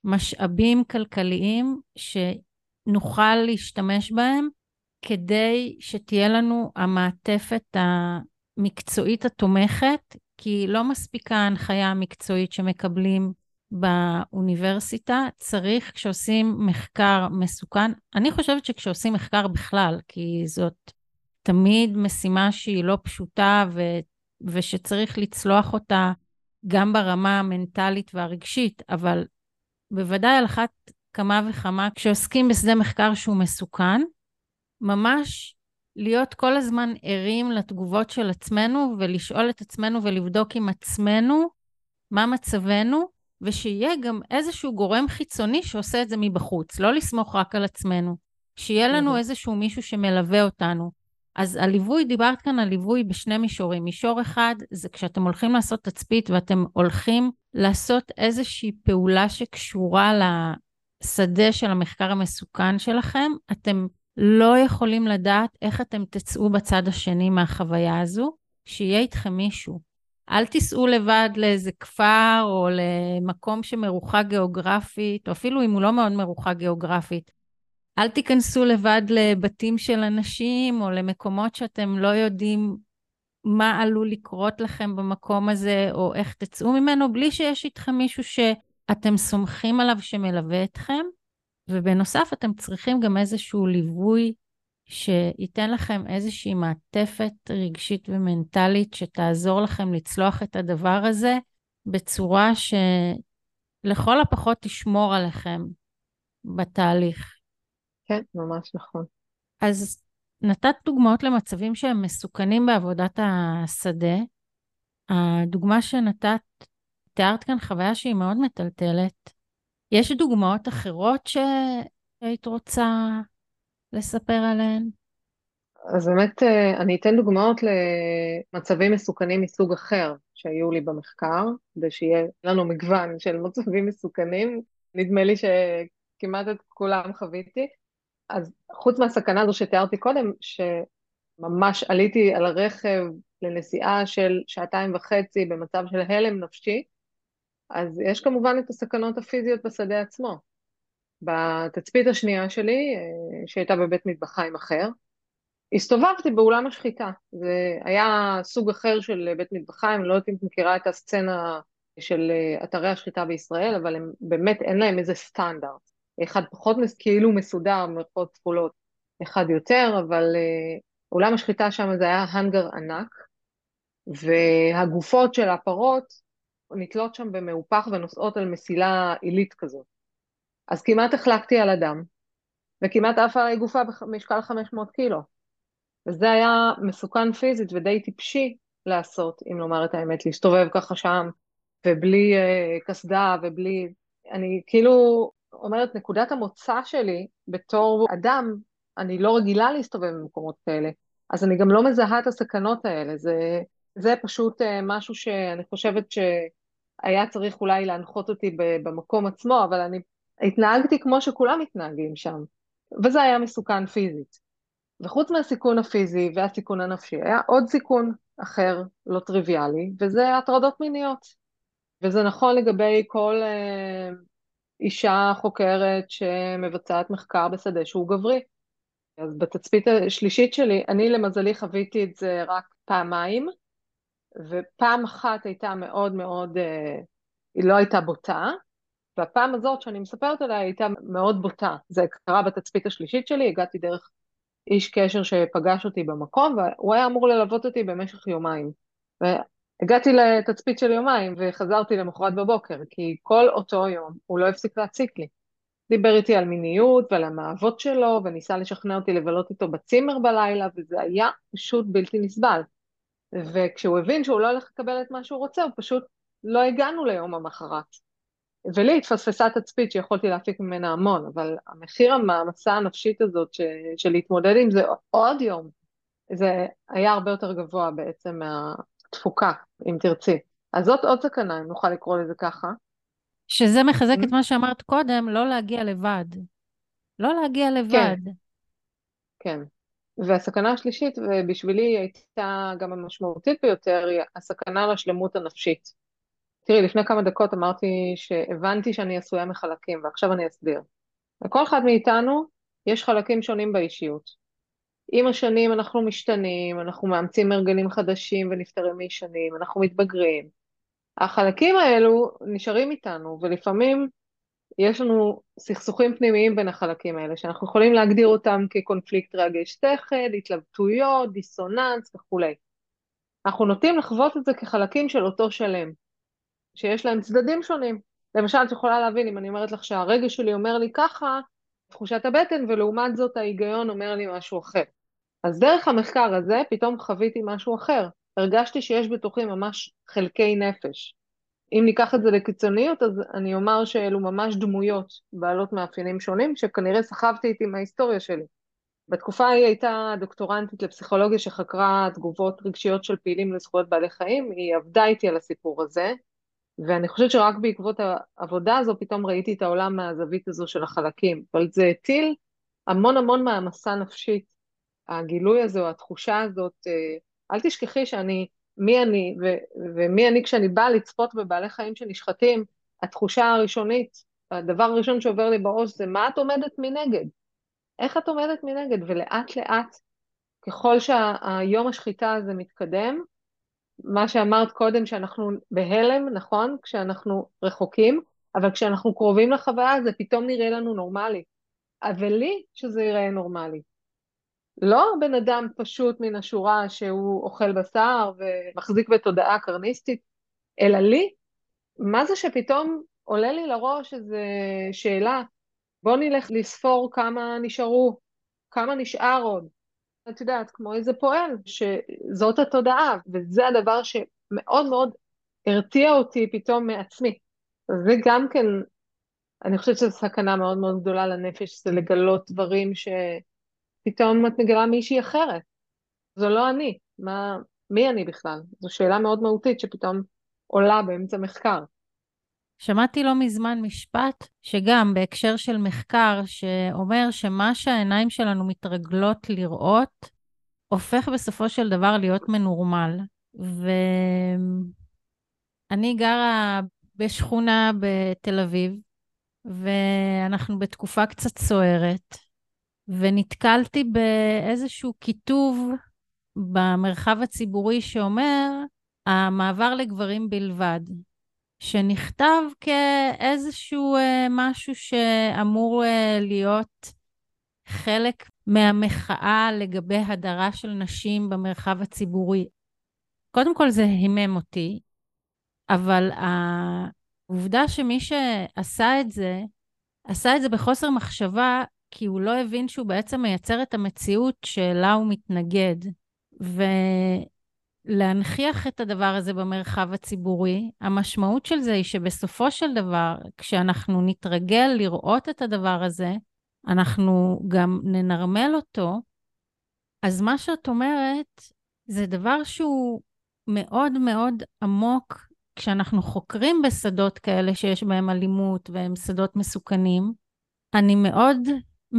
משאבים כלכליים שנוכל להשתמש בהם כדי שתהיה לנו המעטפת המקצועית התומכת, כי לא מספיקה ההנחיה המקצועית שמקבלים באוניברסיטה, צריך כשעושים מחקר מסוכן, אני חושבת שכשעושים מחקר בכלל, כי זאת תמיד משימה שהיא לא פשוטה ו, ושצריך לצלוח אותה גם ברמה המנטלית והרגשית, אבל בוודאי על אחת כמה וכמה כשעוסקים בשדה מחקר שהוא מסוכן, ממש להיות כל הזמן ערים לתגובות של עצמנו ולשאול את עצמנו ולבדוק עם עצמנו מה מצבנו, ושיהיה גם איזשהו גורם חיצוני שעושה את זה מבחוץ, לא לסמוך רק על עצמנו. שיהיה לנו איזשהו מישהו שמלווה אותנו. אז הליווי, דיברת כאן על ליווי בשני מישורים. מישור אחד זה כשאתם הולכים לעשות תצפית ואתם הולכים לעשות איזושהי פעולה שקשורה לשדה של המחקר המסוכן שלכם, אתם לא יכולים לדעת איך אתם תצאו בצד השני מהחוויה הזו, שיהיה איתכם מישהו. אל תיסעו לבד לאיזה כפר או למקום שמרוחק גיאוגרפית, או אפילו אם הוא לא מאוד מרוחק גיאוגרפית. אל תיכנסו לבד לבתים של אנשים או למקומות שאתם לא יודעים מה עלול לקרות לכם במקום הזה, או איך תצאו ממנו, בלי שיש איתכם מישהו שאתם סומכים עליו שמלווה אתכם. ובנוסף, אתם צריכים גם איזשהו ליווי שייתן לכם איזושהי מעטפת רגשית ומנטלית שתעזור לכם לצלוח את הדבר הזה בצורה שלכל הפחות תשמור עליכם בתהליך. כן, ממש נכון. אז נתת דוגמאות למצבים שהם מסוכנים בעבודת השדה. הדוגמה שנתת, תיארת כאן חוויה שהיא מאוד מטלטלת. יש דוגמאות אחרות שהיית רוצה לספר עליהן? אז באמת אה, אני אתן דוגמאות למצבים מסוכנים מסוג אחר שהיו לי במחקר, כדי שיהיה לנו מגוון של מצבים מסוכנים. נדמה לי שכמעט את כולם חוויתי. אז חוץ מהסכנה הזו שתיארתי קודם, שממש עליתי על הרכב לנסיעה של שעתיים וחצי במצב של הלם נפשי, אז יש כמובן את הסכנות הפיזיות בשדה עצמו. בתצפית השנייה שלי, אה, שהייתה בבית מטבחיים אחר, הסתובבתי באולם השחיטה. זה היה סוג אחר של בית מטבחיים, לא יודעת אם את מכירה את הסצנה של אה, אתרי השחיטה בישראל, אבל הם באמת אין להם איזה סטנדרט. אחד פחות כאילו מסודר, מרפאות כפולות, אחד יותר, אבל uh, אולם השחיטה שם זה היה האנגר ענק, והגופות של הפרות נתלות שם במהופך ונוסעות על מסילה עילית כזאת. אז כמעט החלקתי על אדם, וכמעט עפה עלי גופה במשקל 500 קילו. וזה היה מסוכן פיזית ודי טיפשי לעשות, אם לומר את האמת, להסתובב ככה שם, ובלי uh, קסדה ובלי... אני כאילו אומרת, נקודת המוצא שלי בתור אדם, אני לא רגילה להסתובב במקומות כאלה, אז אני גם לא מזהה את הסכנות האלה, זה, זה פשוט אה, משהו שאני חושבת שהיה צריך אולי להנחות אותי במקום עצמו, אבל אני התנהגתי כמו שכולם מתנהגים שם, וזה היה מסוכן פיזית. וחוץ מהסיכון הפיזי והסיכון הנפשי, היה עוד סיכון אחר, לא טריוויאלי, וזה הטרדות מיניות. וזה נכון לגבי כל אה, אישה חוקרת שמבצעת מחקר בשדה שהוא גברי. אז בתצפית השלישית שלי, אני למזלי חוויתי את זה רק פעמיים, ופעם אחת הייתה מאוד מאוד, אה, היא לא הייתה בוטה, והפעם הזאת שאני מספרת עליה הייתה מאוד בוטה. זה קרה בתצפית השלישית שלי, הגעתי דרך איש קשר שפגש אותי במקום, והוא היה אמור ללוות אותי במשך יומיים. הגעתי לתצפית של יומיים וחזרתי למחרת בבוקר, כי כל אותו יום הוא לא הפסיק להציק לי. דיבר איתי על מיניות ועל המאהבות שלו, וניסה לשכנע אותי לבלות איתו בצימר בלילה, וזה היה פשוט בלתי נסבל. וכשהוא הבין שהוא לא הולך לקבל את מה שהוא רוצה, הוא פשוט לא הגענו ליום המחרת. ולי התפספסה תצפית שיכולתי להפיק ממנה המון, אבל המחיר המעמסה הנפשית הזאת ש... של להתמודד עם זה עוד יום, זה היה הרבה יותר גבוה בעצם מה... תפוקה, אם תרצי. אז זאת עוד סכנה, אם נוכל לקרוא לזה ככה. שזה מחזק את מה שאמרת קודם, לא להגיע לבד. לא להגיע לבד. כן, כן. והסכנה השלישית, ובשבילי היא הייתה גם המשמעותית ביותר, היא הסכנה לשלמות הנפשית. תראי, לפני כמה דקות אמרתי שהבנתי שאני עשויה מחלקים, ועכשיו אני אסביר. לכל אחד מאיתנו יש חלקים שונים באישיות. עם השנים אנחנו משתנים, אנחנו מאמצים הרגלים חדשים ונפטרים מישנים, אנחנו מתבגרים. החלקים האלו נשארים איתנו, ולפעמים יש לנו סכסוכים פנימיים בין החלקים האלה, שאנחנו יכולים להגדיר אותם כקונפליקט רגש שכל, התלבטויות, דיסוננס וכולי. אנחנו נוטים לחוות את זה כחלקים של אותו שלם, שיש להם צדדים שונים. למשל, את יכולה להבין אם אני אומרת לך שהרגש שלי אומר לי ככה, תחושת הבטן, ולעומת זאת ההיגיון אומר לי משהו אחר. אז דרך המחקר הזה פתאום חוויתי משהו אחר. הרגשתי שיש בתוכי ממש חלקי נפש. אם ניקח את זה לקיצוניות, אז אני אומר שאלו ממש דמויות בעלות מאפיינים שונים, שכנראה סחבתי איתי מההיסטוריה שלי. בתקופה ההיא הייתה דוקטורנטית לפסיכולוגיה שחקרה תגובות רגשיות של פעילים לזכויות בעלי חיים, היא עבדה איתי על הסיפור הזה, ואני חושבת שרק בעקבות העבודה הזו פתאום ראיתי את העולם מהזווית הזו של החלקים, אבל זה הטיל המון המון מעמסה נפשית, הגילוי הזה או התחושה הזאת, אה, אל תשכחי שאני מי אני ו- ומי אני כשאני באה לצפות בבעלי חיים שנשחטים, התחושה הראשונית, הדבר הראשון שעובר לי בראש זה מה את עומדת מנגד? איך את עומדת מנגד? ולאט לאט, ככל שהיום השחיטה הזה מתקדם, מה שאמרת קודם שאנחנו בהלם, נכון? כשאנחנו רחוקים, אבל כשאנחנו קרובים לחוויה זה פתאום נראה לנו נורמלי. אבל לי שזה ייראה נורמלי. לא בן אדם פשוט מן השורה שהוא אוכל בשר ומחזיק בתודעה קרניסטית, אלא לי, מה זה שפתאום עולה לי לראש איזו שאלה, בוא נלך לספור כמה נשארו, כמה נשאר עוד. את יודעת, כמו איזה פועל, שזאת התודעה, וזה הדבר שמאוד מאוד הרתיע אותי פתאום מעצמי. זה גם כן, אני חושבת שזו סכנה מאוד מאוד גדולה לנפש, זה לגלות דברים ש... פתאום את מגלה מישהי אחרת. זו לא אני. מה, מי אני בכלל? זו שאלה מאוד מהותית שפתאום עולה באמצע מחקר. שמעתי לא מזמן משפט שגם בהקשר של מחקר, שאומר שמה שהעיניים שלנו מתרגלות לראות, הופך בסופו של דבר להיות מנורמל. ואני גרה בשכונה בתל אביב, ואנחנו בתקופה קצת סוערת, ונתקלתי באיזשהו כיתוב במרחב הציבורי שאומר, המעבר לגברים בלבד, שנכתב כאיזשהו אה, משהו שאמור אה, להיות חלק מהמחאה לגבי הדרה של נשים במרחב הציבורי. קודם כל זה הימם אותי, אבל העובדה שמי שעשה את זה, עשה את זה בחוסר מחשבה כי הוא לא הבין שהוא בעצם מייצר את המציאות שלה הוא מתנגד. ולהנכיח את הדבר הזה במרחב הציבורי, המשמעות של זה היא שבסופו של דבר, כשאנחנו נתרגל לראות את הדבר הזה, אנחנו גם ננרמל אותו. אז מה שאת אומרת, זה דבר שהוא מאוד מאוד עמוק כשאנחנו חוקרים בשדות כאלה שיש בהם אלימות והם שדות מסוכנים. אני מאוד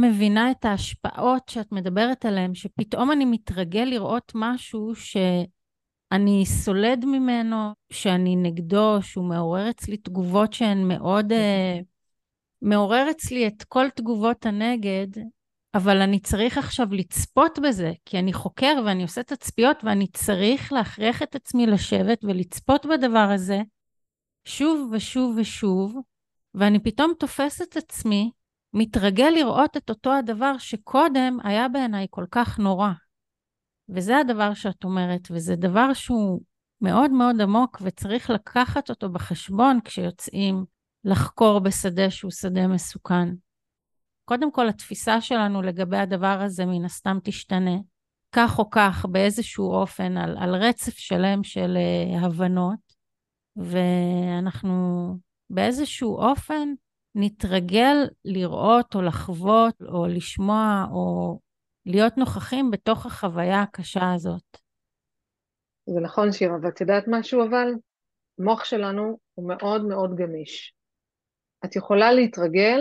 מבינה את ההשפעות שאת מדברת עליהן, שפתאום אני מתרגל לראות משהו שאני סולד ממנו, שאני נגדו, שהוא מעורר אצלי תגובות שהן מאוד... uh, מעורר אצלי את כל תגובות הנגד, אבל אני צריך עכשיו לצפות בזה, כי אני חוקר ואני עושה תצפיות ואני צריך להכריח את עצמי לשבת ולצפות בדבר הזה שוב ושוב ושוב, ואני פתאום תופסת עצמי מתרגל לראות את אותו הדבר שקודם היה בעיניי כל כך נורא. וזה הדבר שאת אומרת, וזה דבר שהוא מאוד מאוד עמוק וצריך לקחת אותו בחשבון כשיוצאים לחקור בשדה שהוא שדה מסוכן. קודם כל, התפיסה שלנו לגבי הדבר הזה מן הסתם תשתנה, כך או כך, באיזשהו אופן, על, על רצף שלם של uh, הבנות, ואנחנו באיזשהו אופן נתרגל לראות או לחוות או לשמוע או להיות נוכחים בתוך החוויה הקשה הזאת. זה נכון, שירה, ואת יודעת משהו אבל? המוח שלנו הוא מאוד מאוד גמיש. את יכולה להתרגל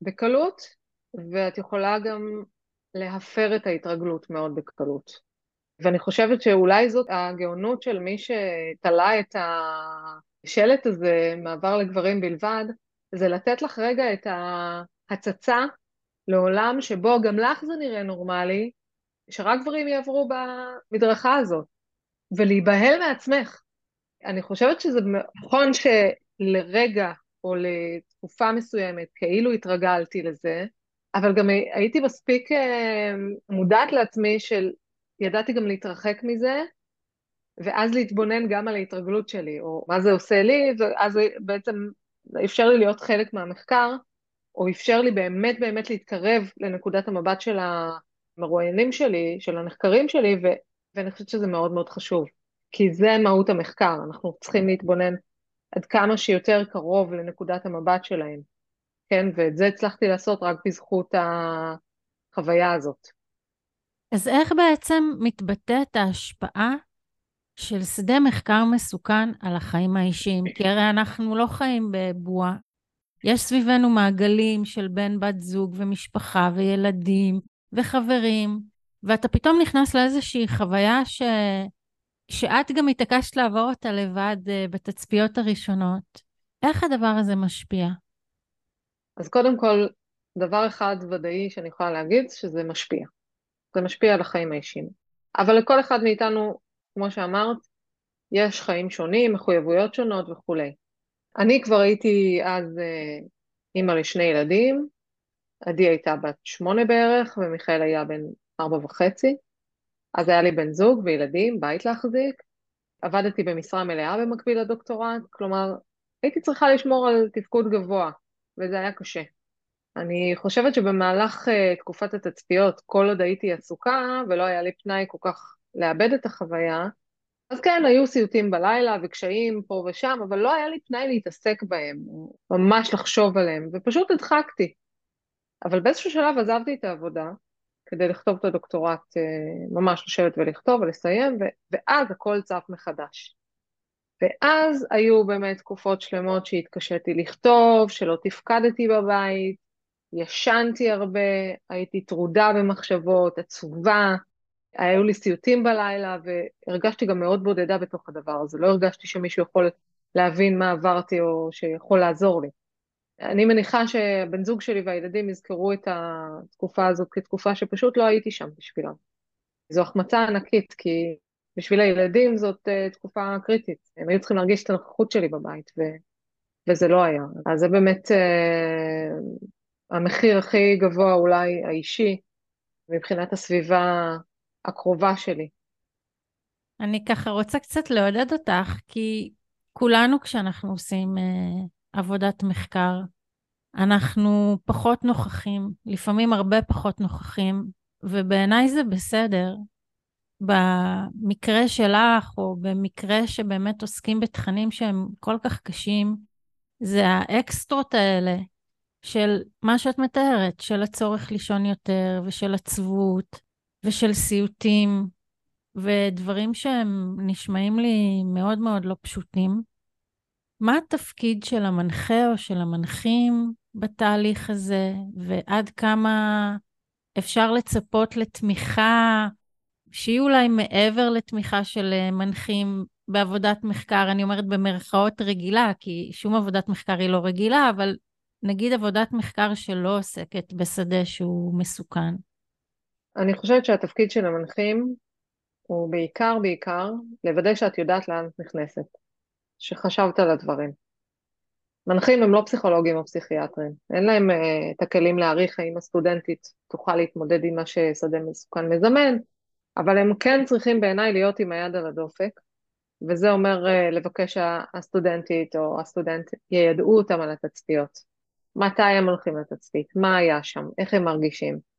בקלות, ואת יכולה גם להפר את ההתרגלות מאוד בקלות. ואני חושבת שאולי זאת הגאונות של מי שתלה את השלט הזה, מעבר לגברים בלבד, זה לתת לך רגע את ההצצה לעולם שבו גם לך זה נראה נורמלי, שרק גברים יעברו במדרכה הזאת, ולהיבהל מעצמך. אני חושבת שזה נכון שלרגע או לתקופה מסוימת כאילו התרגלתי לזה, אבל גם הייתי מספיק אה, מודעת לעצמי של ידעתי גם להתרחק מזה, ואז להתבונן גם על ההתרגלות שלי, או מה זה עושה לי, ואז בעצם אפשר לי להיות חלק מהמחקר, או אפשר לי באמת באמת להתקרב לנקודת המבט של המרואיינים שלי, של הנחקרים שלי, ו- ואני חושבת שזה מאוד מאוד חשוב, כי זה מהות המחקר, אנחנו צריכים להתבונן עד כמה שיותר קרוב לנקודת המבט שלהם, כן, ואת זה הצלחתי לעשות רק בזכות החוויה הזאת. אז איך בעצם מתבטאת ההשפעה של שדה מחקר מסוכן על החיים האישיים? כי הרי אנחנו לא חיים בבועה. יש סביבנו מעגלים של בן, בת זוג ומשפחה וילדים וחברים, ואתה פתאום נכנס לאיזושהי חוויה ש... שאת גם התעקשת לעבור אותה לבד uh, בתצפיות הראשונות. איך הדבר הזה משפיע? אז קודם כל, דבר אחד ודאי שאני יכולה להגיד, שזה משפיע. זה משפיע על החיים האישיים. אבל לכל אחד מאיתנו, כמו שאמרת, יש חיים שונים, מחויבויות שונות וכולי. אני כבר הייתי אז אה, אימא לשני ילדים, עדי הייתה בת שמונה בערך, ומיכאל היה בן ארבע וחצי. אז היה לי בן זוג וילדים, בית להחזיק. עבדתי במשרה מלאה במקביל לדוקטורט, כלומר, הייתי צריכה לשמור על תפקוד גבוה, וזה היה קשה. אני חושבת שבמהלך uh, תקופת התצפיות, כל עוד הייתי עסוקה ולא היה לי פנאי כל כך לאבד את החוויה, אז כן, היו סיוטים בלילה וקשיים פה ושם, אבל לא היה לי פנאי להתעסק בהם, ממש לחשוב עליהם, ופשוט הדחקתי. אבל באיזשהו שלב עזבתי את העבודה כדי לכתוב את הדוקטורט, uh, ממש לשבת ולכתוב ולסיים, ואז הכל צף מחדש. ואז היו באמת תקופות שלמות שהתקשיתי לכתוב, שלא תפקדתי בבית, ישנתי הרבה, הייתי טרודה במחשבות, עצובה, היו לי סיוטים בלילה, והרגשתי גם מאוד בודדה בתוך הדבר הזה, לא הרגשתי שמישהו יכול להבין מה עברתי או שיכול לעזור לי. אני מניחה שבן זוג שלי והילדים יזכרו את התקופה הזאת כתקופה שפשוט לא הייתי שם בשבילם. זו החמצה ענקית, כי בשביל הילדים זאת uh, תקופה קריטית. הם היו צריכים להרגיש את הנוכחות שלי בבית, ו... וזה לא היה. אז זה באמת uh, המחיר הכי גבוה אולי האישי, מבחינת הסביבה הקרובה שלי. אני ככה רוצה קצת לעודד אותך, כי כולנו כשאנחנו עושים uh, עבודת מחקר, אנחנו פחות נוכחים, לפעמים הרבה פחות נוכחים, ובעיניי זה בסדר. במקרה שלך, או במקרה שבאמת עוסקים בתכנים שהם כל כך קשים, זה האקסטרות האלה של מה שאת מתארת, של הצורך לישון יותר, ושל עצבות, ושל סיוטים, ודברים שהם נשמעים לי מאוד מאוד לא פשוטים. מה התפקיד של המנחה או של המנחים בתהליך הזה, ועד כמה אפשר לצפות לתמיכה שהיא אולי מעבר לתמיכה של אה, מנחים בעבודת מחקר, אני אומרת במרכאות רגילה, כי שום עבודת מחקר היא לא רגילה, אבל נגיד עבודת מחקר שלא עוסקת בשדה שהוא מסוכן? אני חושבת שהתפקיד של המנחים הוא בעיקר בעיקר לוודא שאת יודעת לאן את נכנסת, שחשבת על הדברים. מנחים הם לא פסיכולוגים או פסיכיאטרים, אין להם uh, את הכלים להעריך האם הסטודנטית תוכל להתמודד עם מה ששדה מסוכן מזמן, אבל הם כן צריכים בעיניי להיות עם היד על הדופק, וזה אומר uh, לבקש שהסטודנטית או הסטודנט יידעו אותם על התצפיות. מתי הם הולכים לתצפית, מה היה שם, איך הם מרגישים,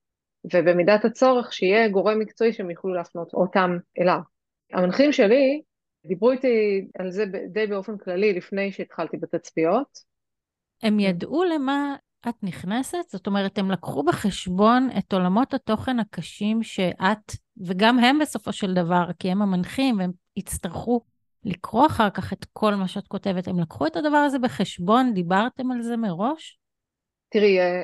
ובמידת הצורך שיהיה גורם מקצועי שהם יוכלו להפנות אותם אליו. המנחים שלי דיברו איתי על זה די באופן כללי לפני שהתחלתי בתצפיות. הם ידעו למה את נכנסת? זאת אומרת, הם לקחו בחשבון את עולמות התוכן הקשים שאת, וגם הם בסופו של דבר, כי הם המנחים, והם יצטרכו לקרוא אחר כך את כל מה שאת כותבת. הם לקחו את הדבר הזה בחשבון? דיברתם על זה מראש? תראי, אה,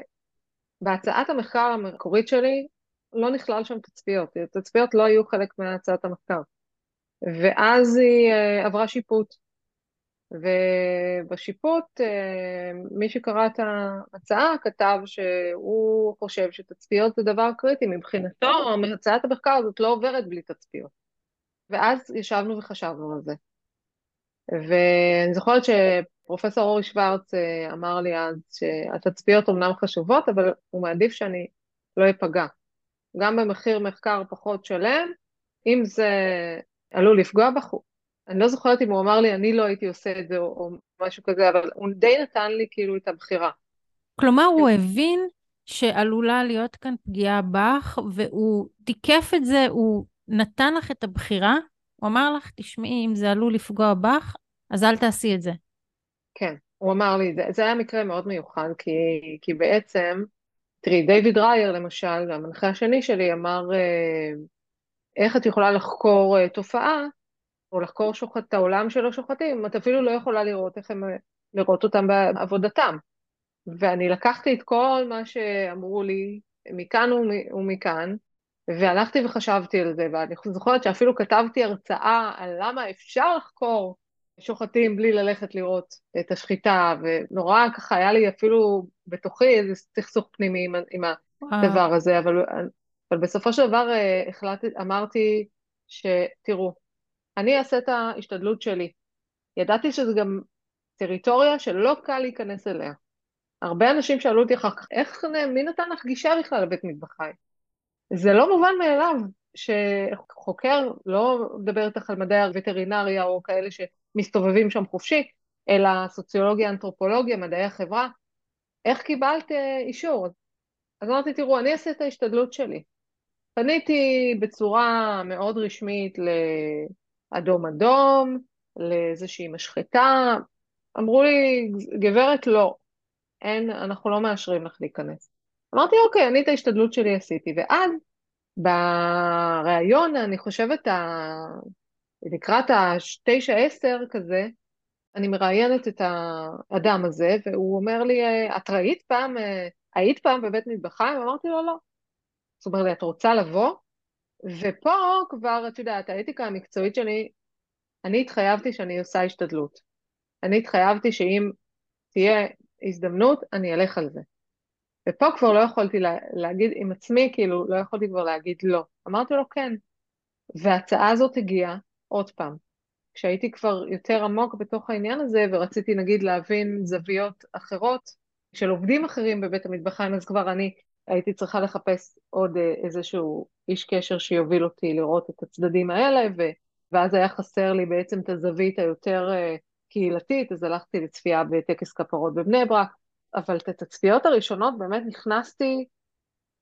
בהצעת המחקר המקורית שלי לא נכלל שם תצפיות. תצפיות לא היו חלק מהצעת המחקר. ואז היא אה, עברה שיפוט. ובשיפוט אה, מי שקרא את ההצעה כתב שהוא חושב שתצפיות זה דבר קריטי, מבחינתו הצעת המחקר הזאת לא עוברת בלי תצפיות. ואז ישבנו וחשבנו על זה. ואני זוכרת שפרופסור אורי שוורץ אה, אמר לי אז שהתצפיות אומנם חשובות, אבל הוא מעדיף שאני לא אפגע. גם במחיר מחקר פחות שלם, אם זה עלול לפגוע בך, אני לא זוכרת אם הוא אמר לי, אני לא הייתי עושה את זה או, או משהו כזה, אבל הוא די נתן לי כאילו את הבחירה. כלומר, הוא הבין שעלולה להיות כאן פגיעה בך, והוא תיקף את זה, הוא נתן לך את הבחירה, הוא אמר לך, תשמעי, אם זה עלול לפגוע בך, אז אל תעשי את זה. הוא אמר לי, זה, זה היה מקרה מאוד מיוחד, כי, כי בעצם, תראי, דיוויד רייר למשל, המנחה השני שלי, אמר, אה, איך את יכולה לחקור אה, תופעה או לחקור שוחט, את העולם של השוחטים, את אפילו לא יכולה לראות איך הם, לראות אותם בעבודתם. ואני לקחתי את כל מה שאמרו לי מכאן ומכאן, והלכתי וחשבתי על זה, ואני זוכרת שאפילו כתבתי הרצאה על למה אפשר לחקור שוחטים בלי ללכת לראות את השחיטה, ונורא ככה היה לי אפילו בתוכי איזה סכסוך פנימי עם, עם הדבר הזה, אבל, אבל בסופו של דבר אה, החלטתי, אמרתי שתראו, אני אעשה את ההשתדלות שלי. ידעתי שזה גם טריטוריה שלא קל להיכנס אליה. הרבה אנשים שאלו אותי אחר כך, איך, מי נתן לך גישה בכלל לבית מטבחי? זה לא מובן מאליו שחוקר, לא מדבר איתך על מדעי הווטרינריה או כאלה שמסתובבים שם חופשי, אלא סוציולוגיה, אנתרופולוגיה, מדעי החברה, איך קיבלת אה, אישור? אז אמרתי, תראו, אני אעשה את ההשתדלות שלי. פניתי בצורה מאוד רשמית אדום אדום, לאיזושהי משחטה, אמרו לי, גברת לא, אין, אנחנו לא מאשרים לך להיכנס. אמרתי, אוקיי, אני את ההשתדלות שלי עשיתי, ואז בריאיון, אני חושבת. לקראת התשע עשר כזה, אני מראיינת את האדם הזה, והוא אומר לי, את ראית פעם, היית פעם בבית מטבחיים? אמרתי לו, לא. זאת אומרת, את רוצה לבוא? ופה כבר, את יודעת, האתיקה המקצועית שלי, אני התחייבתי שאני עושה השתדלות. אני התחייבתי שאם תהיה הזדמנות, אני אלך על זה. ופה כבר לא יכולתי לה, להגיד עם עצמי, כאילו, לא יכולתי כבר להגיד לא. אמרתי לו כן. וההצעה הזאת הגיעה עוד פעם. כשהייתי כבר יותר עמוק בתוך העניין הזה, ורציתי נגיד להבין זוויות אחרות של עובדים אחרים בבית המטבחיים, אז כבר אני הייתי צריכה לחפש עוד אה, איזשהו איש קשר שיוביל אותי לראות את הצדדים האלה, ו... ואז היה חסר לי בעצם את הזווית היותר אה, קהילתית, אז הלכתי לצפייה בטקס כפרות בבני ברק, אבל את התצפיות הראשונות באמת נכנסתי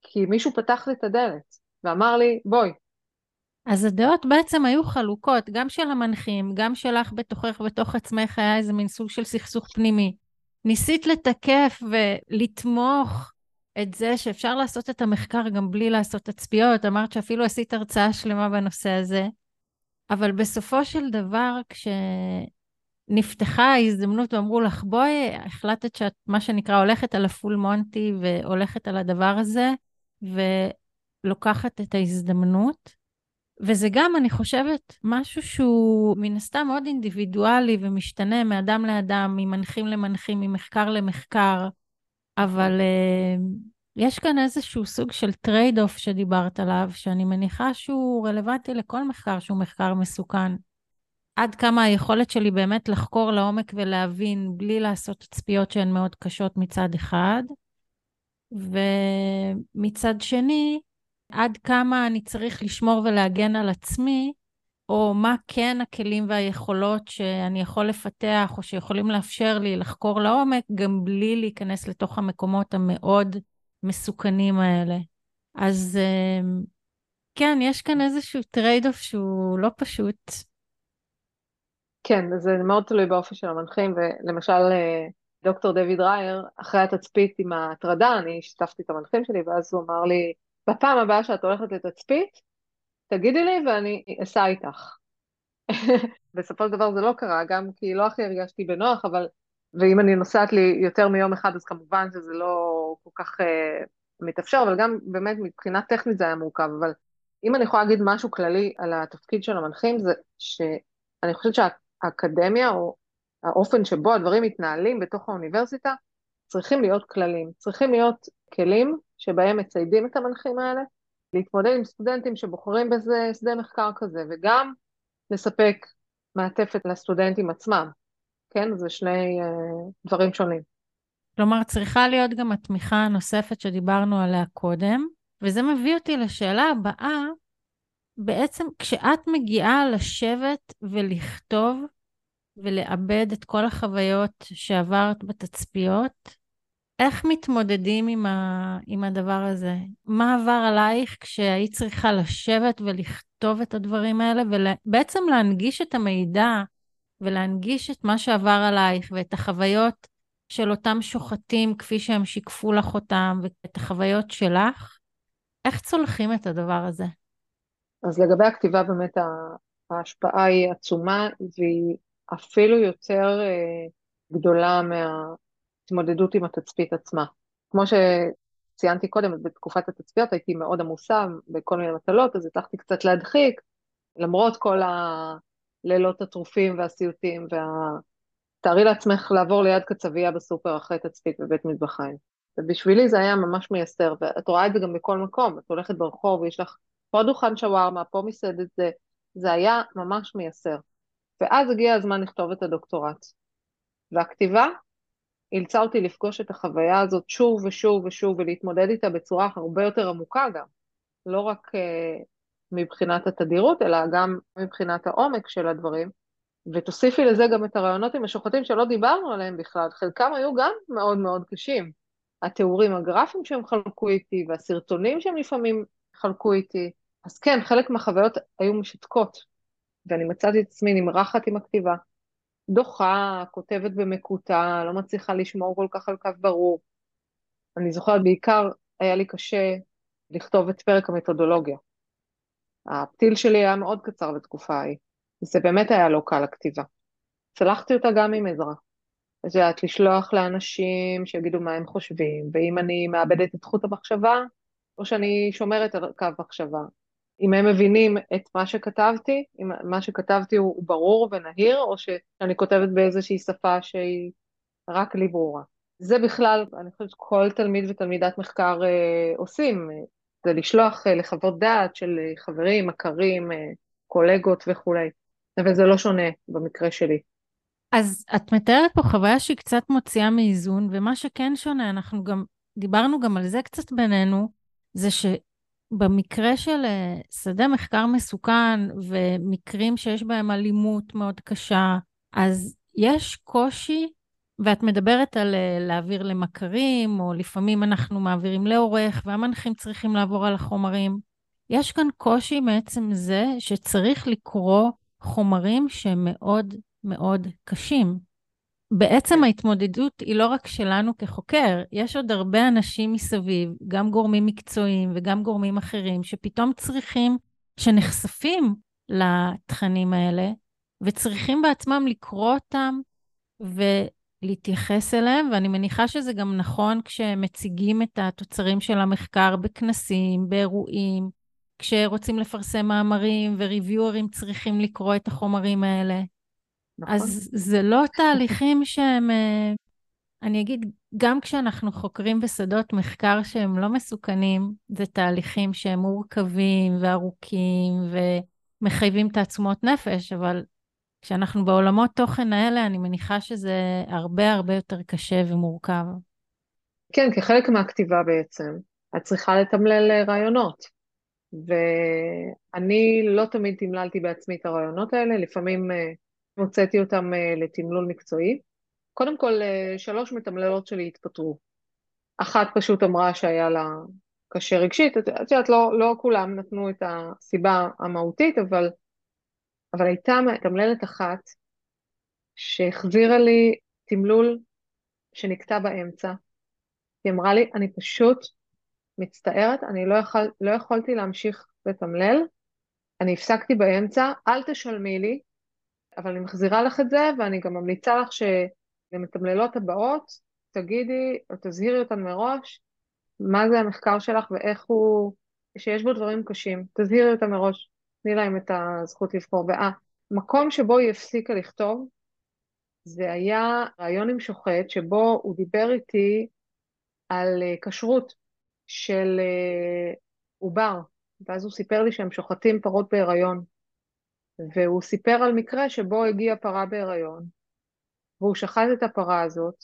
כי מישהו פתח לי את הדלת ואמר לי, בואי. אז הדעות בעצם היו חלוקות, גם של המנחים, גם שלך בתוכך, בתוך עצמך היה איזה מין סוג של סכסוך פנימי. ניסית לתקף ולתמוך את זה שאפשר לעשות את המחקר גם בלי לעשות תצפיות, אמרת שאפילו עשית הרצאה שלמה בנושא הזה, אבל בסופו של דבר, כשנפתחה ההזדמנות ואמרו לך, בואי, החלטת שאת, מה שנקרא, הולכת על הפול מונטי והולכת על הדבר הזה, ולוקחת את ההזדמנות. וזה גם, אני חושבת, משהו שהוא מן הסתם מאוד אינדיבידואלי ומשתנה מאדם לאדם, ממנחים למנחים, ממחקר למחקר. אבל אה, יש כאן איזשהו סוג של trade-off שדיברת עליו, שאני מניחה שהוא רלוונטי לכל מחקר שהוא מחקר מסוכן. עד כמה היכולת שלי באמת לחקור לעומק ולהבין בלי לעשות תצפיות שהן מאוד קשות מצד אחד, ומצד שני, עד כמה אני צריך לשמור ולהגן על עצמי או מה כן הכלים והיכולות שאני יכול לפתח, או שיכולים לאפשר לי לחקור לעומק, גם בלי להיכנס לתוך המקומות המאוד מסוכנים האלה. אז אמ, כן, יש כאן איזשהו trade-off שהוא לא פשוט. כן, זה מאוד תלוי באופי של המנחים, ולמשל אה, דוקטור דויד רייר, אחרי התצפית עם ההטרדה, אני שיתפתי את המנחים שלי, ואז הוא אמר לי, בפעם הבאה שאת הולכת לתצפית, תגידי לי ואני אסע איתך. בסופו של דבר זה לא קרה, גם כי לא הכי הרגשתי בנוח, אבל, ואם אני נוסעת לי יותר מיום אחד, אז כמובן שזה לא כל כך uh, מתאפשר, אבל גם באמת מבחינה טכנית זה היה מורכב, אבל אם אני יכולה להגיד משהו כללי על התפקיד של המנחים, זה שאני חושבת שהאקדמיה, או האופן שבו הדברים מתנהלים בתוך האוניברסיטה, צריכים להיות כללים, צריכים להיות כלים שבהם מציידים את המנחים האלה, להתמודד עם סטודנטים שבוחרים בזה שדה מחקר כזה, וגם לספק מעטפת לסטודנטים עצמם, כן? זה שני uh, דברים שונים. כלומר, צריכה להיות גם התמיכה הנוספת שדיברנו עליה קודם, וזה מביא אותי לשאלה הבאה, בעצם כשאת מגיעה לשבת ולכתוב ולעבד את כל החוויות שעברת בתצפיות, איך מתמודדים עם, ה... עם הדבר הזה? מה עבר עלייך כשהיית צריכה לשבת ולכתוב את הדברים האלה, ובעצם להנגיש את המידע ולהנגיש את מה שעבר עלייך ואת החוויות של אותם שוחטים כפי שהם שיקפו לך אותם, ואת החוויות שלך? איך צולחים את הדבר הזה? אז לגבי הכתיבה באמת ההשפעה היא עצומה, והיא אפילו יותר אה, גדולה מה... התמודדות עם התצפית עצמה. כמו שציינתי קודם, בתקופת התצפיות הייתי מאוד עמוסה בכל מיני מטלות, אז הצלחתי קצת להדחיק, למרות כל הלילות הטרופים והסיוטים, וה... תארי לעצמך לעבור ליד קצבייה בסופר אחרי תצפית בבית מטבחיים. ובשבילי זה היה ממש מייסר, ואת רואה את זה גם בכל מקום, את הולכת ברחוב ויש לך פה דוכן שווארמה, פה מסעדת זה, זה היה ממש מייסר. ואז הגיע הזמן לכתוב את הדוקטורט. והכתיבה אילצה אותי לפגוש את החוויה הזאת שוב ושוב ושוב ולהתמודד איתה בצורה הרבה יותר עמוקה גם, לא רק uh, מבחינת התדירות, אלא גם מבחינת העומק של הדברים. ותוסיפי לזה גם את הרעיונות עם השוחטים שלא דיברנו עליהם בכלל, חלקם היו גם מאוד מאוד קשים. התיאורים הגרפיים שהם חלקו איתי והסרטונים שהם לפעמים חלקו איתי. אז כן, חלק מהחוויות היו משתקות, ואני מצאתי את עצמי נמרחת עם הכתיבה. דוחה, כותבת במקוטע, לא מצליחה לשמור כל כך על קו ברור. אני זוכרת, בעיקר היה לי קשה לכתוב את פרק המתודולוגיה. הפתיל שלי היה מאוד קצר בתקופה ההיא, זה באמת היה לא קל הכתיבה. צלחתי אותה גם עם עזרה. את יודעת, לשלוח לאנשים שיגידו מה הם חושבים, ואם אני מאבדת את חוט המחשבה, או שאני שומרת על קו מחשבה. אם הם מבינים את מה שכתבתי, אם מה שכתבתי הוא, ברור ונהיר, או שאני כותבת באיזושהי שפה שהיא רק לי ברורה. זה בכלל, אני חושבת שכל תלמיד ותלמידת מחקר אה, עושים, זה לשלוח אה, לחוות דעת של אה, חברים, מכרים, אה, קולגות וכולי, אבל זה לא שונה במקרה שלי. אז את מתארת פה חוויה שהיא קצת מוציאה מאיזון, ומה שכן שונה, אנחנו גם, דיברנו גם על זה קצת בינינו, זה ש... במקרה של אה, שדה מחקר מסוכן ומקרים שיש בהם אלימות מאוד קשה, אז יש קושי, ואת מדברת על אה, להעביר למכרים, או לפעמים אנחנו מעבירים לעורך, והמנחים צריכים לעבור על החומרים. יש כאן קושי מעצם זה שצריך לקרוא חומרים שהם מאוד מאוד קשים. בעצם כן. ההתמודדות היא לא רק שלנו כחוקר, יש עוד הרבה אנשים מסביב, גם גורמים מקצועיים וגם גורמים אחרים, שפתאום צריכים, שנחשפים לתכנים האלה, וצריכים בעצמם לקרוא אותם ולהתייחס אליהם, ואני מניחה שזה גם נכון כשמציגים את התוצרים של המחקר בכנסים, באירועים, כשרוצים לפרסם מאמרים וריוויוארים צריכים לקרוא את החומרים האלה. נכון. אז זה לא תהליכים שהם, אה, אני אגיד, גם כשאנחנו חוקרים בשדות מחקר שהם לא מסוכנים, זה תהליכים שהם מורכבים וארוכים ומחייבים תעצומות נפש, אבל כשאנחנו בעולמות תוכן האלה, אני מניחה שזה הרבה הרבה יותר קשה ומורכב. כן, כחלק מהכתיבה בעצם, את צריכה לתמלל אה, רעיונות. ואני לא תמיד תמללתי בעצמי את הרעיונות האלה, לפעמים אה, הוצאתי אותם אה, לתמלול מקצועי. קודם כל, אה, שלוש מתמללות שלי התפטרו. אחת פשוט אמרה שהיה לה קשה רגשית, את יודעת, לא, לא כולם נתנו את הסיבה המהותית, אבל, אבל הייתה מתמללת אחת שהחזירה לי תמלול שנקטע באמצע. היא אמרה לי, אני פשוט מצטערת, אני לא, יכול, לא יכולתי להמשיך לתמלל, אני הפסקתי באמצע, אל תשלמי לי, אבל אני מחזירה לך את זה, ואני גם ממליצה לך שלמתמללות הבאות, תגידי, או תזהירי אותן מראש, מה זה המחקר שלך ואיך הוא, שיש בו דברים קשים. תזהירי אותה מראש, תני להם את הזכות לבחור. והמקום שבו היא הפסיקה לכתוב, זה היה רעיון עם שוחט, שבו הוא דיבר איתי על אה, כשרות של אה, עובר, ואז הוא סיפר לי שהם שוחטים פרות בהיריון. והוא סיפר על מקרה שבו הגיעה פרה בהיריון, והוא שחט את הפרה הזאת,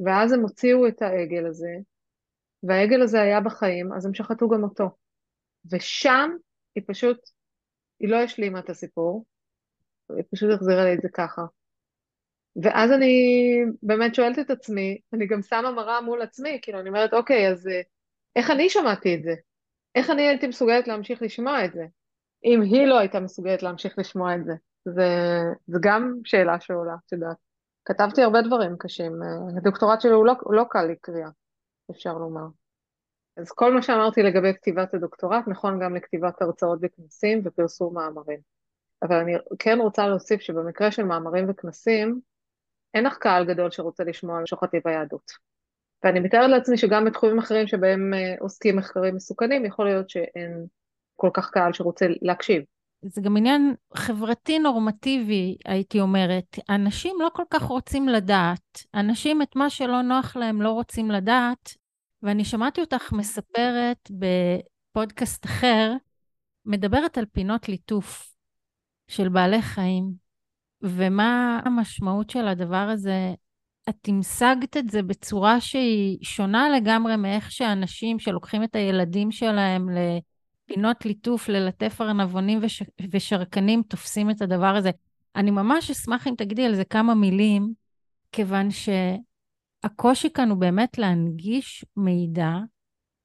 ואז הם הוציאו את העגל הזה, והעגל הזה היה בחיים, אז הם שחטו גם אותו. ושם היא פשוט, היא לא השלימה את הסיפור, היא פשוט החזירה לי את זה ככה. ואז אני באמת שואלת את עצמי, אני גם שמה מראה מול עצמי, כאילו אני אומרת, אוקיי, אז אה, איך אני שמעתי את זה? איך אני הייתי מסוגלת להמשיך לשמוע את זה? אם היא לא הייתה מסוגלת להמשיך לשמוע את זה. זה, זה גם שאלה שעולה, את יודעת. כתבתי הרבה דברים קשים. אה, הדוקטורט שלי הוא לא, לא קל לקריאה, אפשר לומר. אז כל מה שאמרתי לגבי כתיבת הדוקטורט נכון גם לכתיבת הרצאות וכנסים ופרסום מאמרים. אבל אני כן רוצה להוסיף שבמקרה של מאמרים וכנסים, אין לך קהל גדול שרוצה לשמוע על שוחטי ביהדות. ואני מתארת לעצמי שגם בתחומים אחרים שבהם אה, עוסקים מחקרים מסוכנים, יכול להיות שאין כל כך קהל שרוצה להקשיב. זה גם עניין חברתי נורמטיבי, הייתי אומרת. אנשים לא כל כך רוצים לדעת. אנשים את מה שלא נוח להם לא רוצים לדעת. ואני שמעתי אותך מספרת בפודקאסט אחר, מדברת על פינות ליטוף של בעלי חיים, ומה המשמעות של הדבר הזה. את המשגת את זה בצורה שהיא שונה לגמרי מאיך שאנשים שלוקחים את הילדים שלהם ל... פינות ליטוף, ללטף ארנבונים וש... ושרקנים תופסים את הדבר הזה. אני ממש אשמח אם תגידי על זה כמה מילים, כיוון שהקושי כאן הוא באמת להנגיש מידע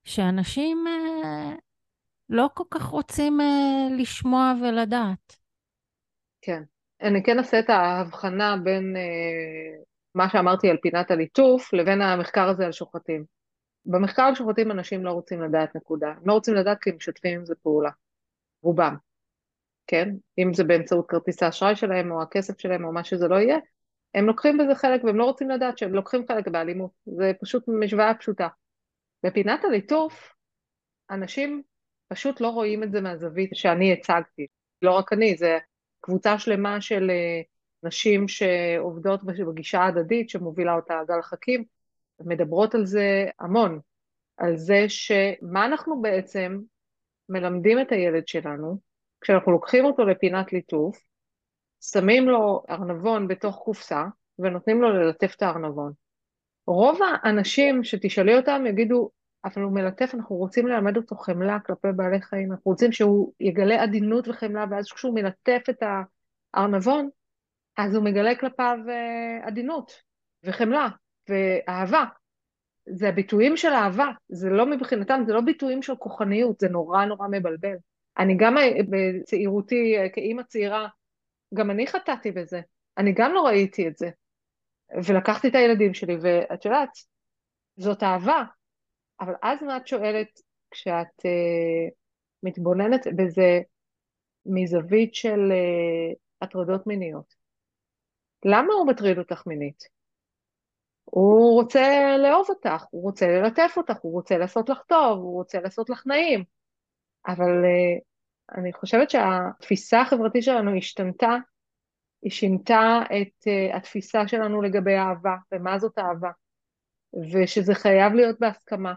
שאנשים אה, לא כל כך רוצים אה, לשמוע ולדעת. כן. אני כן אעשה את ההבחנה בין אה, מה שאמרתי על פינת הליטוף לבין המחקר הזה על שוחטים. במחקר על אנשים לא רוצים לדעת נקודה, הם לא רוצים לדעת כי הם משתפים עם זה פעולה, רובם, כן? אם זה באמצעות כרטיס האשראי שלהם או הכסף שלהם או מה שזה לא יהיה, הם לוקחים בזה חלק והם לא רוצים לדעת שהם לוקחים חלק באלימות, זה פשוט משוואה פשוטה. בפינת הליטוף, אנשים פשוט לא רואים את זה מהזווית שאני הצגתי, לא רק אני, זה קבוצה שלמה של אה, נשים שעובדות בגישה הדדית שמובילה אותה גל חכים, מדברות על זה המון, על זה שמה אנחנו בעצם מלמדים את הילד שלנו, כשאנחנו לוקחים אותו לפינת ליטוף, שמים לו ארנבון בתוך קופסה ונותנים לו ללטף את הארנבון. רוב האנשים שתשאלי אותם יגידו, אבל הוא מלטף, אנחנו רוצים ללמד אותו חמלה כלפי בעלי חיים, אנחנו רוצים שהוא יגלה עדינות וחמלה, ואז כשהוא מלטף את הארנבון, אז הוא מגלה כלפיו אה, עדינות וחמלה, ואהבה. זה הביטויים של אהבה, זה לא מבחינתם, זה לא ביטויים של כוחניות, זה נורא נורא מבלבל. אני גם בצעירותי, כאימא צעירה, גם אני חטאתי בזה. אני גם לא ראיתי את זה. ולקחתי את הילדים שלי, ואת יודעת, זאת אהבה. אבל אז מה את שואלת כשאת uh, מתבוננת בזה מזווית של uh, הטרדות מיניות? למה הוא מטריד אותך מינית? הוא רוצה לאהוב אותך, הוא רוצה ללטף אותך, הוא רוצה לעשות לך טוב, הוא רוצה לעשות לך נעים. אבל uh, אני חושבת שהתפיסה החברתית שלנו השתנתה, היא שינתה את uh, התפיסה שלנו לגבי אהבה, ומה זאת אהבה, ושזה חייב להיות בהסכמה.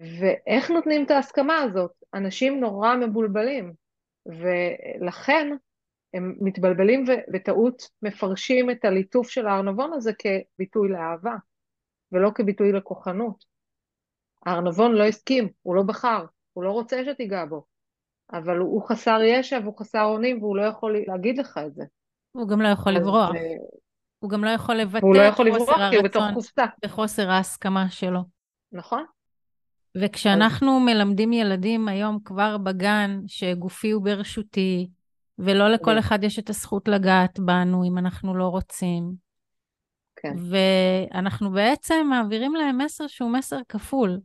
ואיך נותנים את ההסכמה הזאת? אנשים נורא מבולבלים, ולכן הם מתבלבלים ובטעות מפרשים את הליטוף של הארנבון הזה כביטוי לאהבה, ולא כביטוי לכוחנות. הארנבון לא הסכים, הוא לא בחר, הוא לא רוצה שתיגע בו, אבל הוא, הוא חסר ישע והוא חסר אונים והוא לא יכול להגיד לך את זה. הוא גם לא יכול לברוח. זה... הוא גם לא יכול לבטא לא את לא חוסר הרצון וחוסר ההסכמה שלו. נכון. וכשאנחנו אז... מלמדים ילדים היום כבר בגן שגופי הוא ברשותי, ולא לכל אחד יש את הזכות לגעת בנו אם אנחנו לא רוצים. כן. ואנחנו בעצם מעבירים להם מסר שהוא מסר כפול.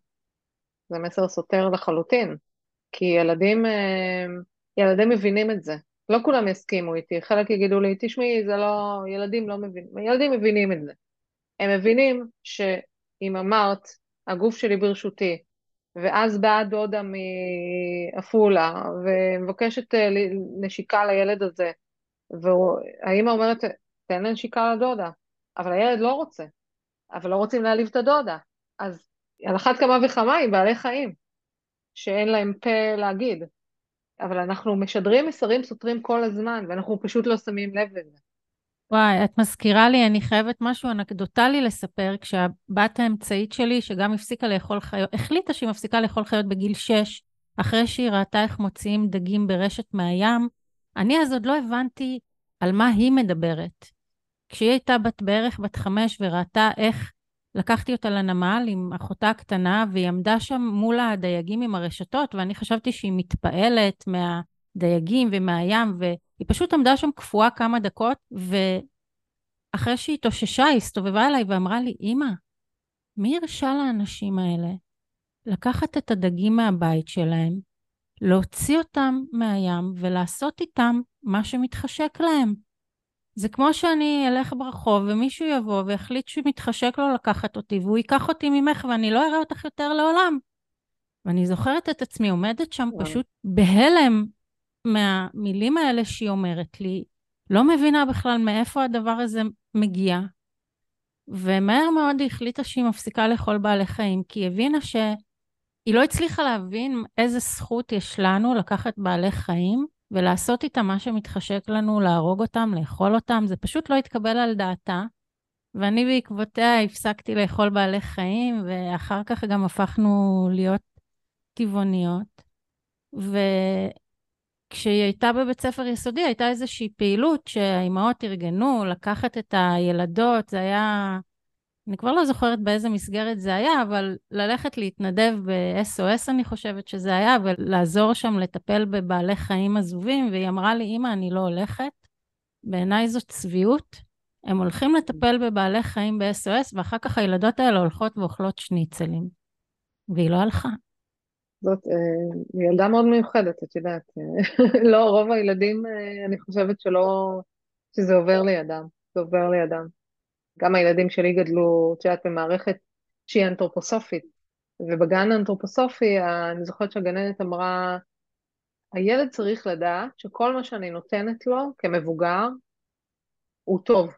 זה מסר סותר לחלוטין, כי ילדים, אה, ילדים מבינים את זה. לא כולם יסכימו איתי, חלק יגידו לי, תשמעי, זה לא, ילדים לא מבינים, ילדים מבינים את זה. הם מבינים שאם אמרת, הגוף שלי ברשותי, ואז באה דודה מעפולה ומבקשת אה, נשיקה לילד הזה, והאימא אומרת, תן לנשיקה לדודה, אבל הילד לא רוצה, אבל לא רוצים להעליב את הדודה. אז על אחת כמה וכמה עם בעלי חיים, שאין להם פה להגיד. אבל אנחנו משדרים מסרים סותרים כל הזמן, ואנחנו פשוט לא שמים לב לזה. וואי, את מזכירה לי, אני חייבת משהו אנקדוטלי לספר, כשהבת האמצעית שלי, שגם הפסיקה לאכול חיות, החליטה שהיא מפסיקה לאכול חיות בגיל 6, אחרי שהיא ראתה איך מוציאים דגים ברשת מהים, אני אז עוד לא הבנתי על מה היא מדברת. כשהיא הייתה בת בערך בת חמש וראתה איך לקחתי אותה לנמל עם אחותה הקטנה, והיא עמדה שם מול הדייגים עם הרשתות, ואני חשבתי שהיא מתפעלת מהדייגים ומהים, והיא פשוט עמדה שם קפואה כמה דקות, ואחרי שהיא התאוששה, היא הסתובבה אליי ואמרה לי, אמא, מי הרשה לאנשים האלה לקחת את הדגים מהבית שלהם, להוציא אותם מהים ולעשות איתם מה שמתחשק להם? זה כמו שאני אלך ברחוב ומישהו יבוא ויחליט שמתחשק לו לקחת אותי והוא ייקח אותי ממך ואני לא אראה אותך יותר לעולם. ואני זוכרת את עצמי עומדת שם וואו. פשוט בהלם מהמילים האלה שהיא אומרת לי, לא מבינה בכלל מאיפה הדבר הזה מגיע. ומהר מאוד היא החליטה שהיא מפסיקה לאכול בעלי חיים, כי היא הבינה שהיא לא הצליחה להבין איזה זכות יש לנו לקחת בעלי חיים, ולעשות איתם מה שמתחשק לנו, להרוג אותם, לאכול אותם, זה פשוט לא התקבל על דעתה. ואני בעקבותיה הפסקתי לאכול בעלי חיים, ואחר כך גם הפכנו להיות טבעוניות. וכשהיא הייתה בבית ספר יסודי, הייתה איזושהי פעילות שהאימהות ארגנו, לקחת את הילדות, זה היה אני כבר לא זוכרת באיזה מסגרת זה היה, אבל ללכת להתנדב ב-SOS אני חושבת שזה היה, ולעזור שם לטפל בבעלי חיים עזובים, והיא אמרה לי, אמא, אני לא הולכת. בעיניי זאת צביעות. הם הולכים לטפל בבעלי חיים ב-SOS, ואחר כך הילדות האלה הולכות ואוכלות שניצלים. והיא לא הלכה. זאת אה, ילדה מאוד מיוחדת, את יודעת. לא, רוב הילדים, אה, אני חושבת שלא, שזה עובר לידם. זה עובר לידם. גם הילדים שלי גדלו, את יודעת, במערכת שהיא אנתרופוסופית. ובגן האנתרופוסופי, אני זוכרת שהגננת אמרה, הילד צריך לדעת שכל מה שאני נותנת לו כמבוגר הוא טוב.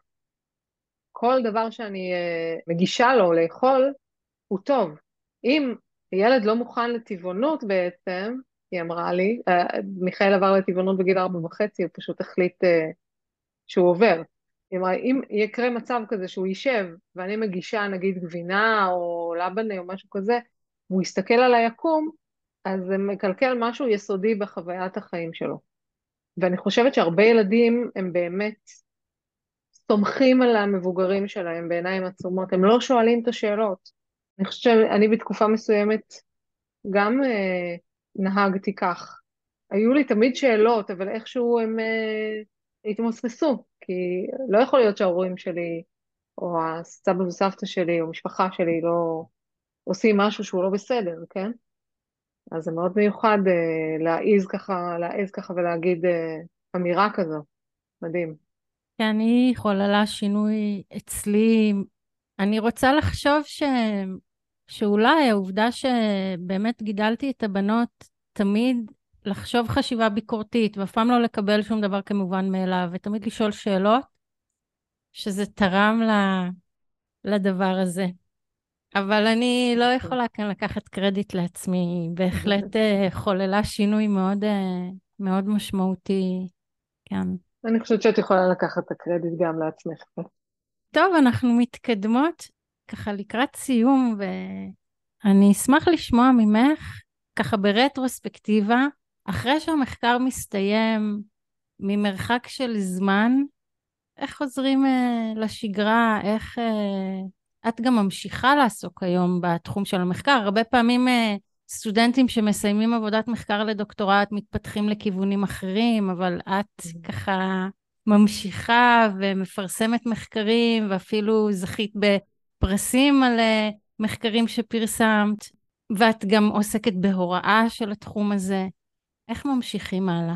כל דבר שאני uh, מגישה לו לאכול הוא טוב. אם ילד לא מוכן לטבעונות בעצם, היא אמרה לי, uh, מיכאל עבר לטבעונות בגיל ארבע וחצי, הוא פשוט החליט uh, שהוא עובר. אם יקרה מצב כזה שהוא יישב ואני מגישה נגיד גבינה או לבנה או משהו כזה, והוא יסתכל על היקום, אז זה מקלקל משהו יסודי בחוויית החיים שלו. ואני חושבת שהרבה ילדים הם באמת סומכים על המבוגרים שלהם בעיניים עצומות, הם לא שואלים את השאלות. אני חושבת שאני בתקופה מסוימת גם אה, נהגתי כך. היו לי תמיד שאלות, אבל איכשהו הם אה, התמוסמסו. כי לא יכול להיות שההורים שלי, או הסבא וסבתא שלי, או המשפחה שלי, לא עושים משהו שהוא לא בסדר, כן? אז זה מאוד מיוחד אה, להעיז ככה, להעז ככה ולהגיד אה, אמירה כזו. מדהים. כן, אני חוללה שינוי אצלי. אני רוצה לחשוב ש... שאולי העובדה שבאמת גידלתי את הבנות תמיד לחשוב חשיבה ביקורתית, ואף פעם לא לקבל שום דבר כמובן מאליו, ותמיד לשאול שאלות, שזה תרם ל... לדבר הזה. אבל אני לא יכולה כאן לקחת קרדיט לעצמי, בהחלט אה, חוללה שינוי מאוד, אה, מאוד משמעותי, כן. אני חושבת שאת יכולה לקחת את הקרדיט גם לעצמך. טוב, אנחנו מתקדמות ככה לקראת סיום, ואני אשמח לשמוע ממך, ככה ברטרוספקטיבה, אחרי שהמחקר מסתיים ממרחק של זמן, איך חוזרים uh, לשגרה, איך uh, את גם ממשיכה לעסוק היום בתחום של המחקר. הרבה פעמים uh, סטודנטים שמסיימים עבודת מחקר לדוקטורט מתפתחים לכיוונים אחרים, אבל את mm-hmm. ככה ממשיכה ומפרסמת מחקרים, ואפילו זכית בפרסים על uh, מחקרים שפרסמת, ואת גם עוסקת בהוראה של התחום הזה. איך ממשיכים הלאה?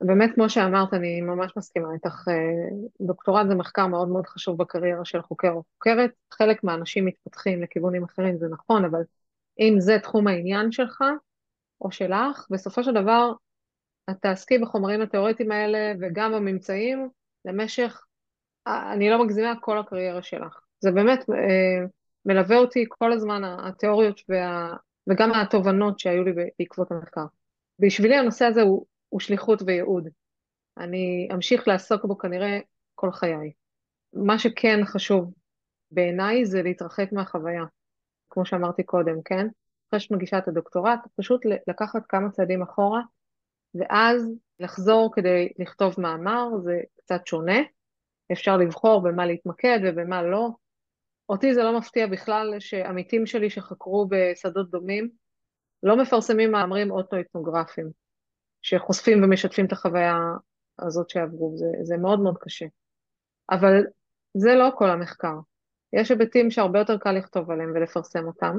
באמת, כמו שאמרת, אני ממש מסכימה איתך. דוקטורט זה מחקר מאוד מאוד חשוב בקריירה של חוקר או חוקרת. חלק מהאנשים מתפתחים לכיוונים אחרים, זה נכון, אבל אם זה תחום העניין שלך או שלך, בסופו של דבר את תעסקי בחומרים התיאורטיים האלה וגם בממצאים למשך, אני לא מגזימה, כל הקריירה שלך. זה באמת אה, מלווה אותי כל הזמן, התיאוריות וה, וגם התובנות שהיו לי בעקבות המחקר. בשבילי הנושא הזה הוא, הוא שליחות וייעוד. אני אמשיך לעסוק בו כנראה כל חיי. מה שכן חשוב בעיניי זה להתרחק מהחוויה, כמו שאמרתי קודם, כן? אחרי שאת מגישה את הדוקטורט, פשוט לקחת כמה צעדים אחורה, ואז לחזור כדי לכתוב מאמר, זה קצת שונה. אפשר לבחור במה להתמקד ובמה לא. אותי זה לא מפתיע בכלל שעמיתים שלי שחקרו בשדות דומים לא מפרסמים מאמרים אוטואתנוגרפיים, שחושפים ומשתפים את החוויה הזאת שעברו, זה, זה מאוד מאוד קשה. אבל זה לא כל המחקר. יש היבטים שהרבה יותר קל לכתוב עליהם ולפרסם אותם,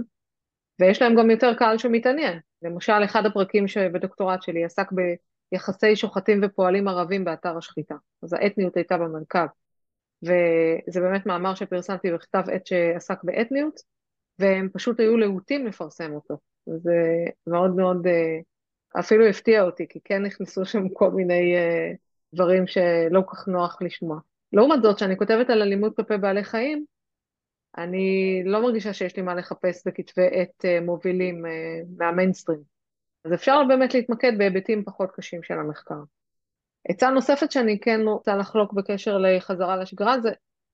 ויש להם גם יותר קהל שמתעניין. למשל, אחד הפרקים בדוקטורט שלי עסק ביחסי שוחטים ופועלים ערבים באתר השחיטה. אז האתניות הייתה במרכב. וזה באמת מאמר שפרסמתי בכתב עת שעסק באתניות, והם פשוט היו להוטים לפרסם אותו. זה מאוד מאוד, אה, אפילו הפתיע אותי, כי כן נכנסו שם כל מיני אה, דברים שלא כל כך נוח לשמוע. לעומת זאת, כשאני כותבת על אלימות כלפי בעלי חיים, אני לא מרגישה שיש לי מה לחפש בכתבי עת אה, מובילים מהמיינסטרים. אז אפשר באמת להתמקד בהיבטים פחות קשים של המחקר. עצה נוספת שאני כן רוצה לחלוק בקשר לחזרה לשגרה זה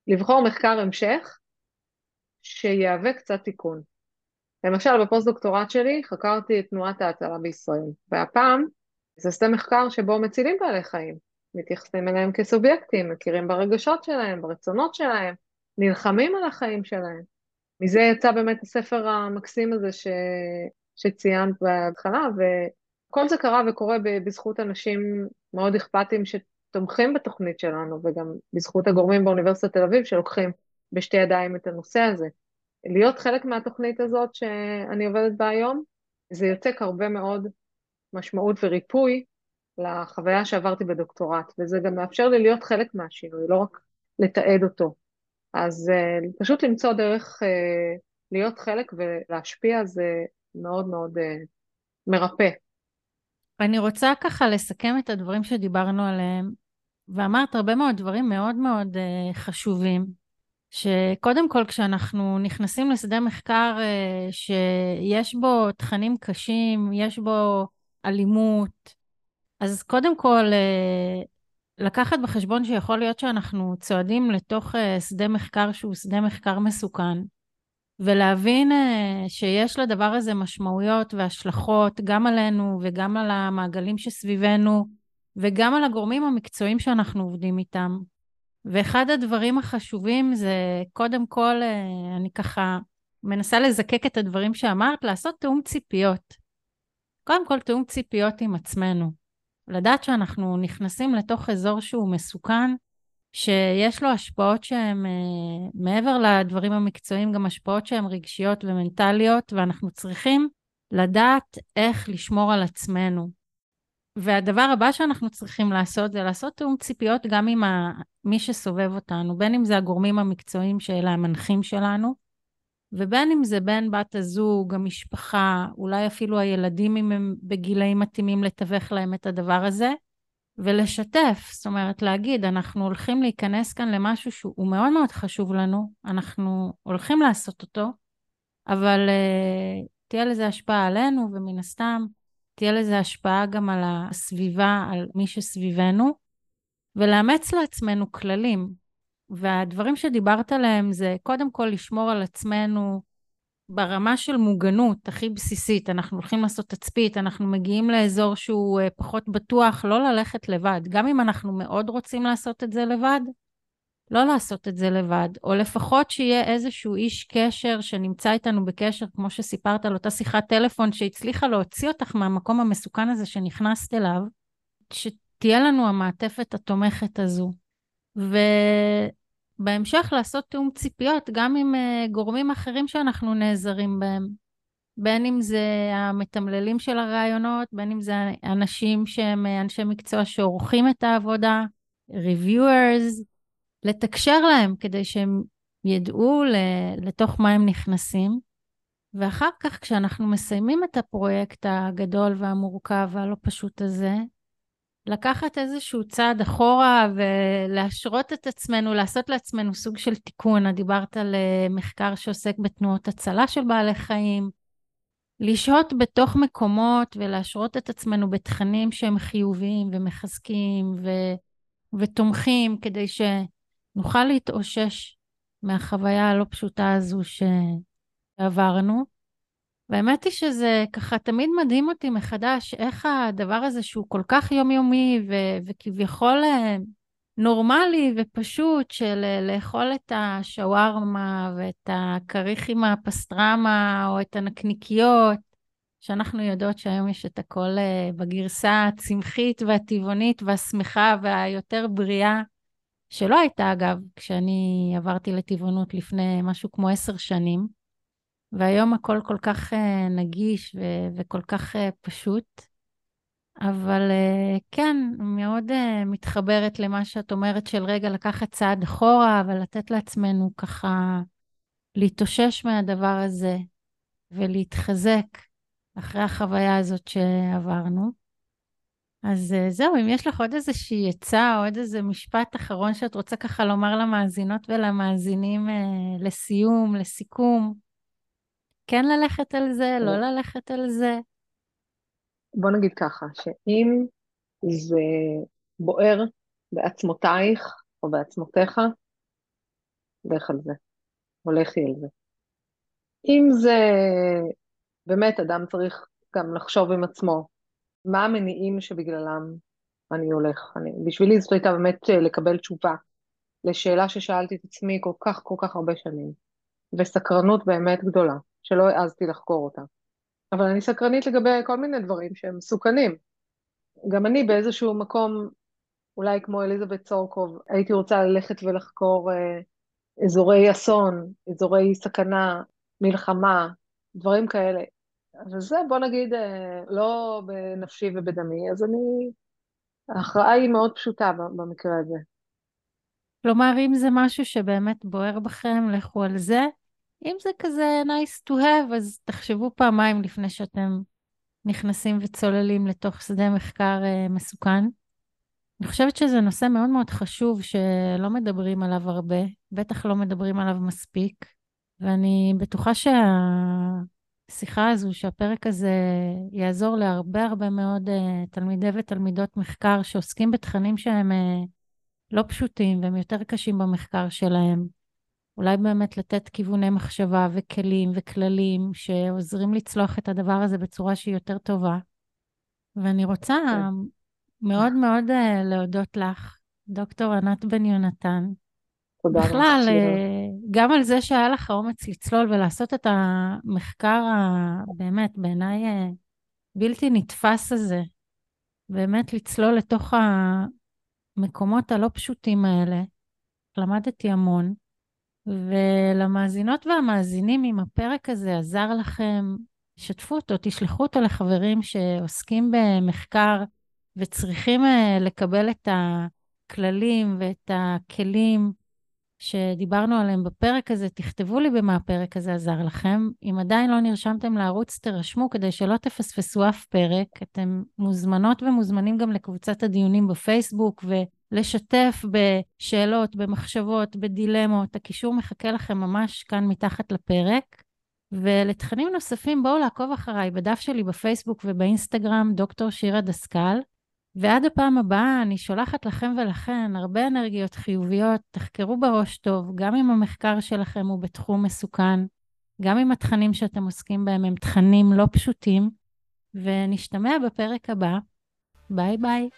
לבחור מחקר המשך שיהווה קצת תיקון. למשל בפוסט-דוקטורט שלי חקרתי את תנועת ההצלה בישראל, והפעם זה שדה מחקר שבו מצילים בעלי חיים, מתייחסים אליהם כסובייקטים, מכירים ברגשות שלהם, ברצונות שלהם, נלחמים על החיים שלהם. מזה יצא באמת הספר המקסים הזה ש... שציינת בהתחלה, וכל זה קרה וקורה בזכות אנשים מאוד אכפתיים שתומכים בתוכנית שלנו, וגם בזכות הגורמים באוניברסיטת תל אביב שלוקחים בשתי ידיים את הנושא הזה. להיות חלק מהתוכנית הזאת שאני עובדת בה היום, זה יוצק הרבה מאוד משמעות וריפוי לחוויה שעברתי בדוקטורט, וזה גם מאפשר לי להיות חלק מהשינוי, לא רק לתעד אותו. אז uh, פשוט למצוא דרך uh, להיות חלק ולהשפיע זה מאוד מאוד uh, מרפא. אני רוצה ככה לסכם את הדברים שדיברנו עליהם, ואמרת הרבה מאוד דברים מאוד מאוד uh, חשובים, שקודם כל כשאנחנו נכנסים לשדה מחקר uh, שיש בו תכנים קשים, יש בו אלימות, אז קודם כל uh, לקחת בחשבון שיכול להיות שאנחנו צועדים לתוך uh, שדה מחקר שהוא שדה מחקר מסוכן. ולהבין אה, שיש לדבר הזה משמעויות והשלכות גם עלינו וגם על המעגלים שסביבנו וגם על הגורמים המקצועיים שאנחנו עובדים איתם. ואחד הדברים החשובים זה קודם כל, אה, אני ככה מנסה לזקק את הדברים שאמרת, לעשות תיאום ציפיות. קודם כל תיאום ציפיות עם עצמנו. לדעת שאנחנו נכנסים לתוך אזור שהוא מסוכן, שיש לו השפעות שהן uh, מעבר לדברים המקצועיים, גם השפעות שהן רגשיות ומנטליות, ואנחנו צריכים לדעת איך לשמור על עצמנו. והדבר הבא שאנחנו צריכים לעשות זה לעשות תיאום ציפיות גם עם. מי שסובב אותנו, בין אם זה הגורמים המקצועיים שאלה המנחים שלנו, ובין אם זה בן בת הזוג, המשפחה, אולי אפילו הילדים אם הם בגילאים מתאימים לתווך להם את הדבר הזה, ולשתף, זאת אומרת להגיד, אנחנו הולכים להיכנס כאן למשהו שהוא מאוד מאוד חשוב לנו, אנחנו הולכים לעשות אותו, אבל uh, תהיה לזה השפעה עלינו, ומן הסתם תהיה לזה השפעה גם על הסביבה, על מי שסביבנו, ולאמץ לעצמנו כללים. והדברים שדיברת עליהם זה קודם כל לשמור על עצמנו ברמה של מוגנות הכי בסיסית, אנחנו הולכים לעשות תצפית, אנחנו מגיעים לאזור שהוא אה, פחות בטוח, לא ללכת לבד. גם אם אנחנו מאוד רוצים לעשות את זה לבד, לא לעשות את זה לבד, או לפחות שיהיה איזשהו איש קשר שנמצא איתנו בקשר, כמו שסיפרת על אותה שיחת טלפון שהצליחה להוציא אותך מהמקום המסוכן הזה שנכנסת אליו, שתהיה לנו המעטפת התומכת הזו. ו... בהמשך לעשות תיאום ציפיות גם עם uh, גורמים אחרים שאנחנו נעזרים בהם. בין אם זה המתמללים של הרעיונות, בין אם זה אנשים שהם אנשי מקצוע שעורכים את העבודה, reviewers, לתקשר להם כדי שהם ידעו לתוך מה הם נכנסים. ואחר כך, כשאנחנו מסיימים את הפרויקט הגדול והמורכב והלא פשוט הזה, לקחת איזשהו צעד אחורה ולהשרות את עצמנו, לעשות לעצמנו סוג של תיקון. את דיברת על אה, מחקר שעוסק בתנועות הצלה של בעלי חיים. לשהות בתוך מקומות ולהשרות את עצמנו בתכנים שהם חיוביים ומחזקים ו... ותומכים, כדי שנוכל להתאושש מהחוויה הלא פשוטה הזו שעברנו. והאמת היא שזה ככה תמיד מדהים אותי מחדש, איך הדבר הזה שהוא כל כך יומיומי ו- וכביכול אה, נורמלי ופשוט של אה, לאכול את השווארמה ואת הכריך עם הפסטרמה או את הנקניקיות, שאנחנו יודעות שהיום יש את הכל אה, בגרסה הצמחית והטבעונית והשמחה והיותר בריאה, שלא הייתה אגב כשאני עברתי לטבעונות לפני משהו כמו עשר שנים. והיום הכל כל כך uh, נגיש ו- וכל כך uh, פשוט. אבל uh, כן, מאוד מתחברת למה שאת אומרת של רגע לקחת צעד אחורה ולתת לעצמנו ככה להתאושש מהדבר הזה ולהתחזק אחרי החוויה הזאת שעברנו. אז זהו, אם יש לך עוד איזושהי עצה או עוד איזה משפט אחרון שאת רוצה ככה לומר למאזינות ולמאזינים לסיום, לסיכום, כן ללכת על זה, לא ללכת על זה? בוא נגיד ככה, שאם זה בוער בעצמותייך או בעצמותיך, לך על זה, או לכי על זה. אם זה באמת אדם צריך גם לחשוב עם עצמו, מה המניעים שבגללם אני הולך. אני, בשבילי זאת הייתה באמת לקבל תשובה לשאלה ששאלתי את עצמי כל כך כל כך הרבה שנים, וסקרנות באמת גדולה. שלא העזתי לחקור אותה. אבל אני סקרנית לגבי כל מיני דברים שהם מסוכנים. גם אני באיזשהו מקום, אולי כמו אליזבת צורקוב, הייתי רוצה ללכת ולחקור אה, אזורי אסון, אזורי סכנה, מלחמה, דברים כאלה. וזה, בוא נגיד, אה, לא בנפשי ובדמי, אז אני... ההכרעה היא מאוד פשוטה במקרה הזה. כלומר, אם זה משהו שבאמת בוער בכם, לכו על זה. אם זה כזה nice to have, אז תחשבו פעמיים לפני שאתם נכנסים וצוללים לתוך שדה מחקר uh, מסוכן. אני חושבת שזה נושא מאוד מאוד חשוב שלא מדברים עליו הרבה, בטח לא מדברים עליו מספיק, ואני בטוחה שהשיחה הזו, שהפרק הזה יעזור להרבה הרבה מאוד uh, תלמידי ותלמידות מחקר שעוסקים בתכנים שהם uh, לא פשוטים והם יותר קשים במחקר שלהם. אולי באמת לתת כיווני מחשבה וכלים וכללים שעוזרים לצלוח את הדבר הזה בצורה שהיא יותר טובה. ואני רוצה כן. מאוד מאוד uh, להודות לך, דוקטור ענת בן יונתן. תודה רבה. בכלל, uh, גם על זה שהיה לך האומץ לצלול ולעשות את המחקר הבאמת, בעיניי, uh, בלתי נתפס הזה. באמת לצלול לתוך המקומות הלא פשוטים האלה. למדתי המון. ולמאזינות והמאזינים, אם הפרק הזה עזר לכם, שתפו אותו, תשלחו אותו לחברים שעוסקים במחקר וצריכים אה, לקבל את הכללים ואת הכלים שדיברנו עליהם בפרק הזה, תכתבו לי במה הפרק הזה עזר לכם. אם עדיין לא נרשמתם לערוץ, תירשמו כדי שלא תפספסו אף פרק. אתם מוזמנות ומוזמנים גם לקבוצת הדיונים בפייסבוק, ו... לשתף בשאלות, במחשבות, בדילמות. הקישור מחכה לכם ממש כאן מתחת לפרק. ולתכנים נוספים, בואו לעקוב אחריי בדף שלי בפייסבוק ובאינסטגרם, דוקטור שירה דסקל. ועד הפעם הבאה, אני שולחת לכם ולכן הרבה אנרגיות חיוביות. תחקרו בראש טוב, גם אם המחקר שלכם הוא בתחום מסוכן, גם אם התכנים שאתם עוסקים בהם הם תכנים לא פשוטים, ונשתמע בפרק הבא. ביי ביי.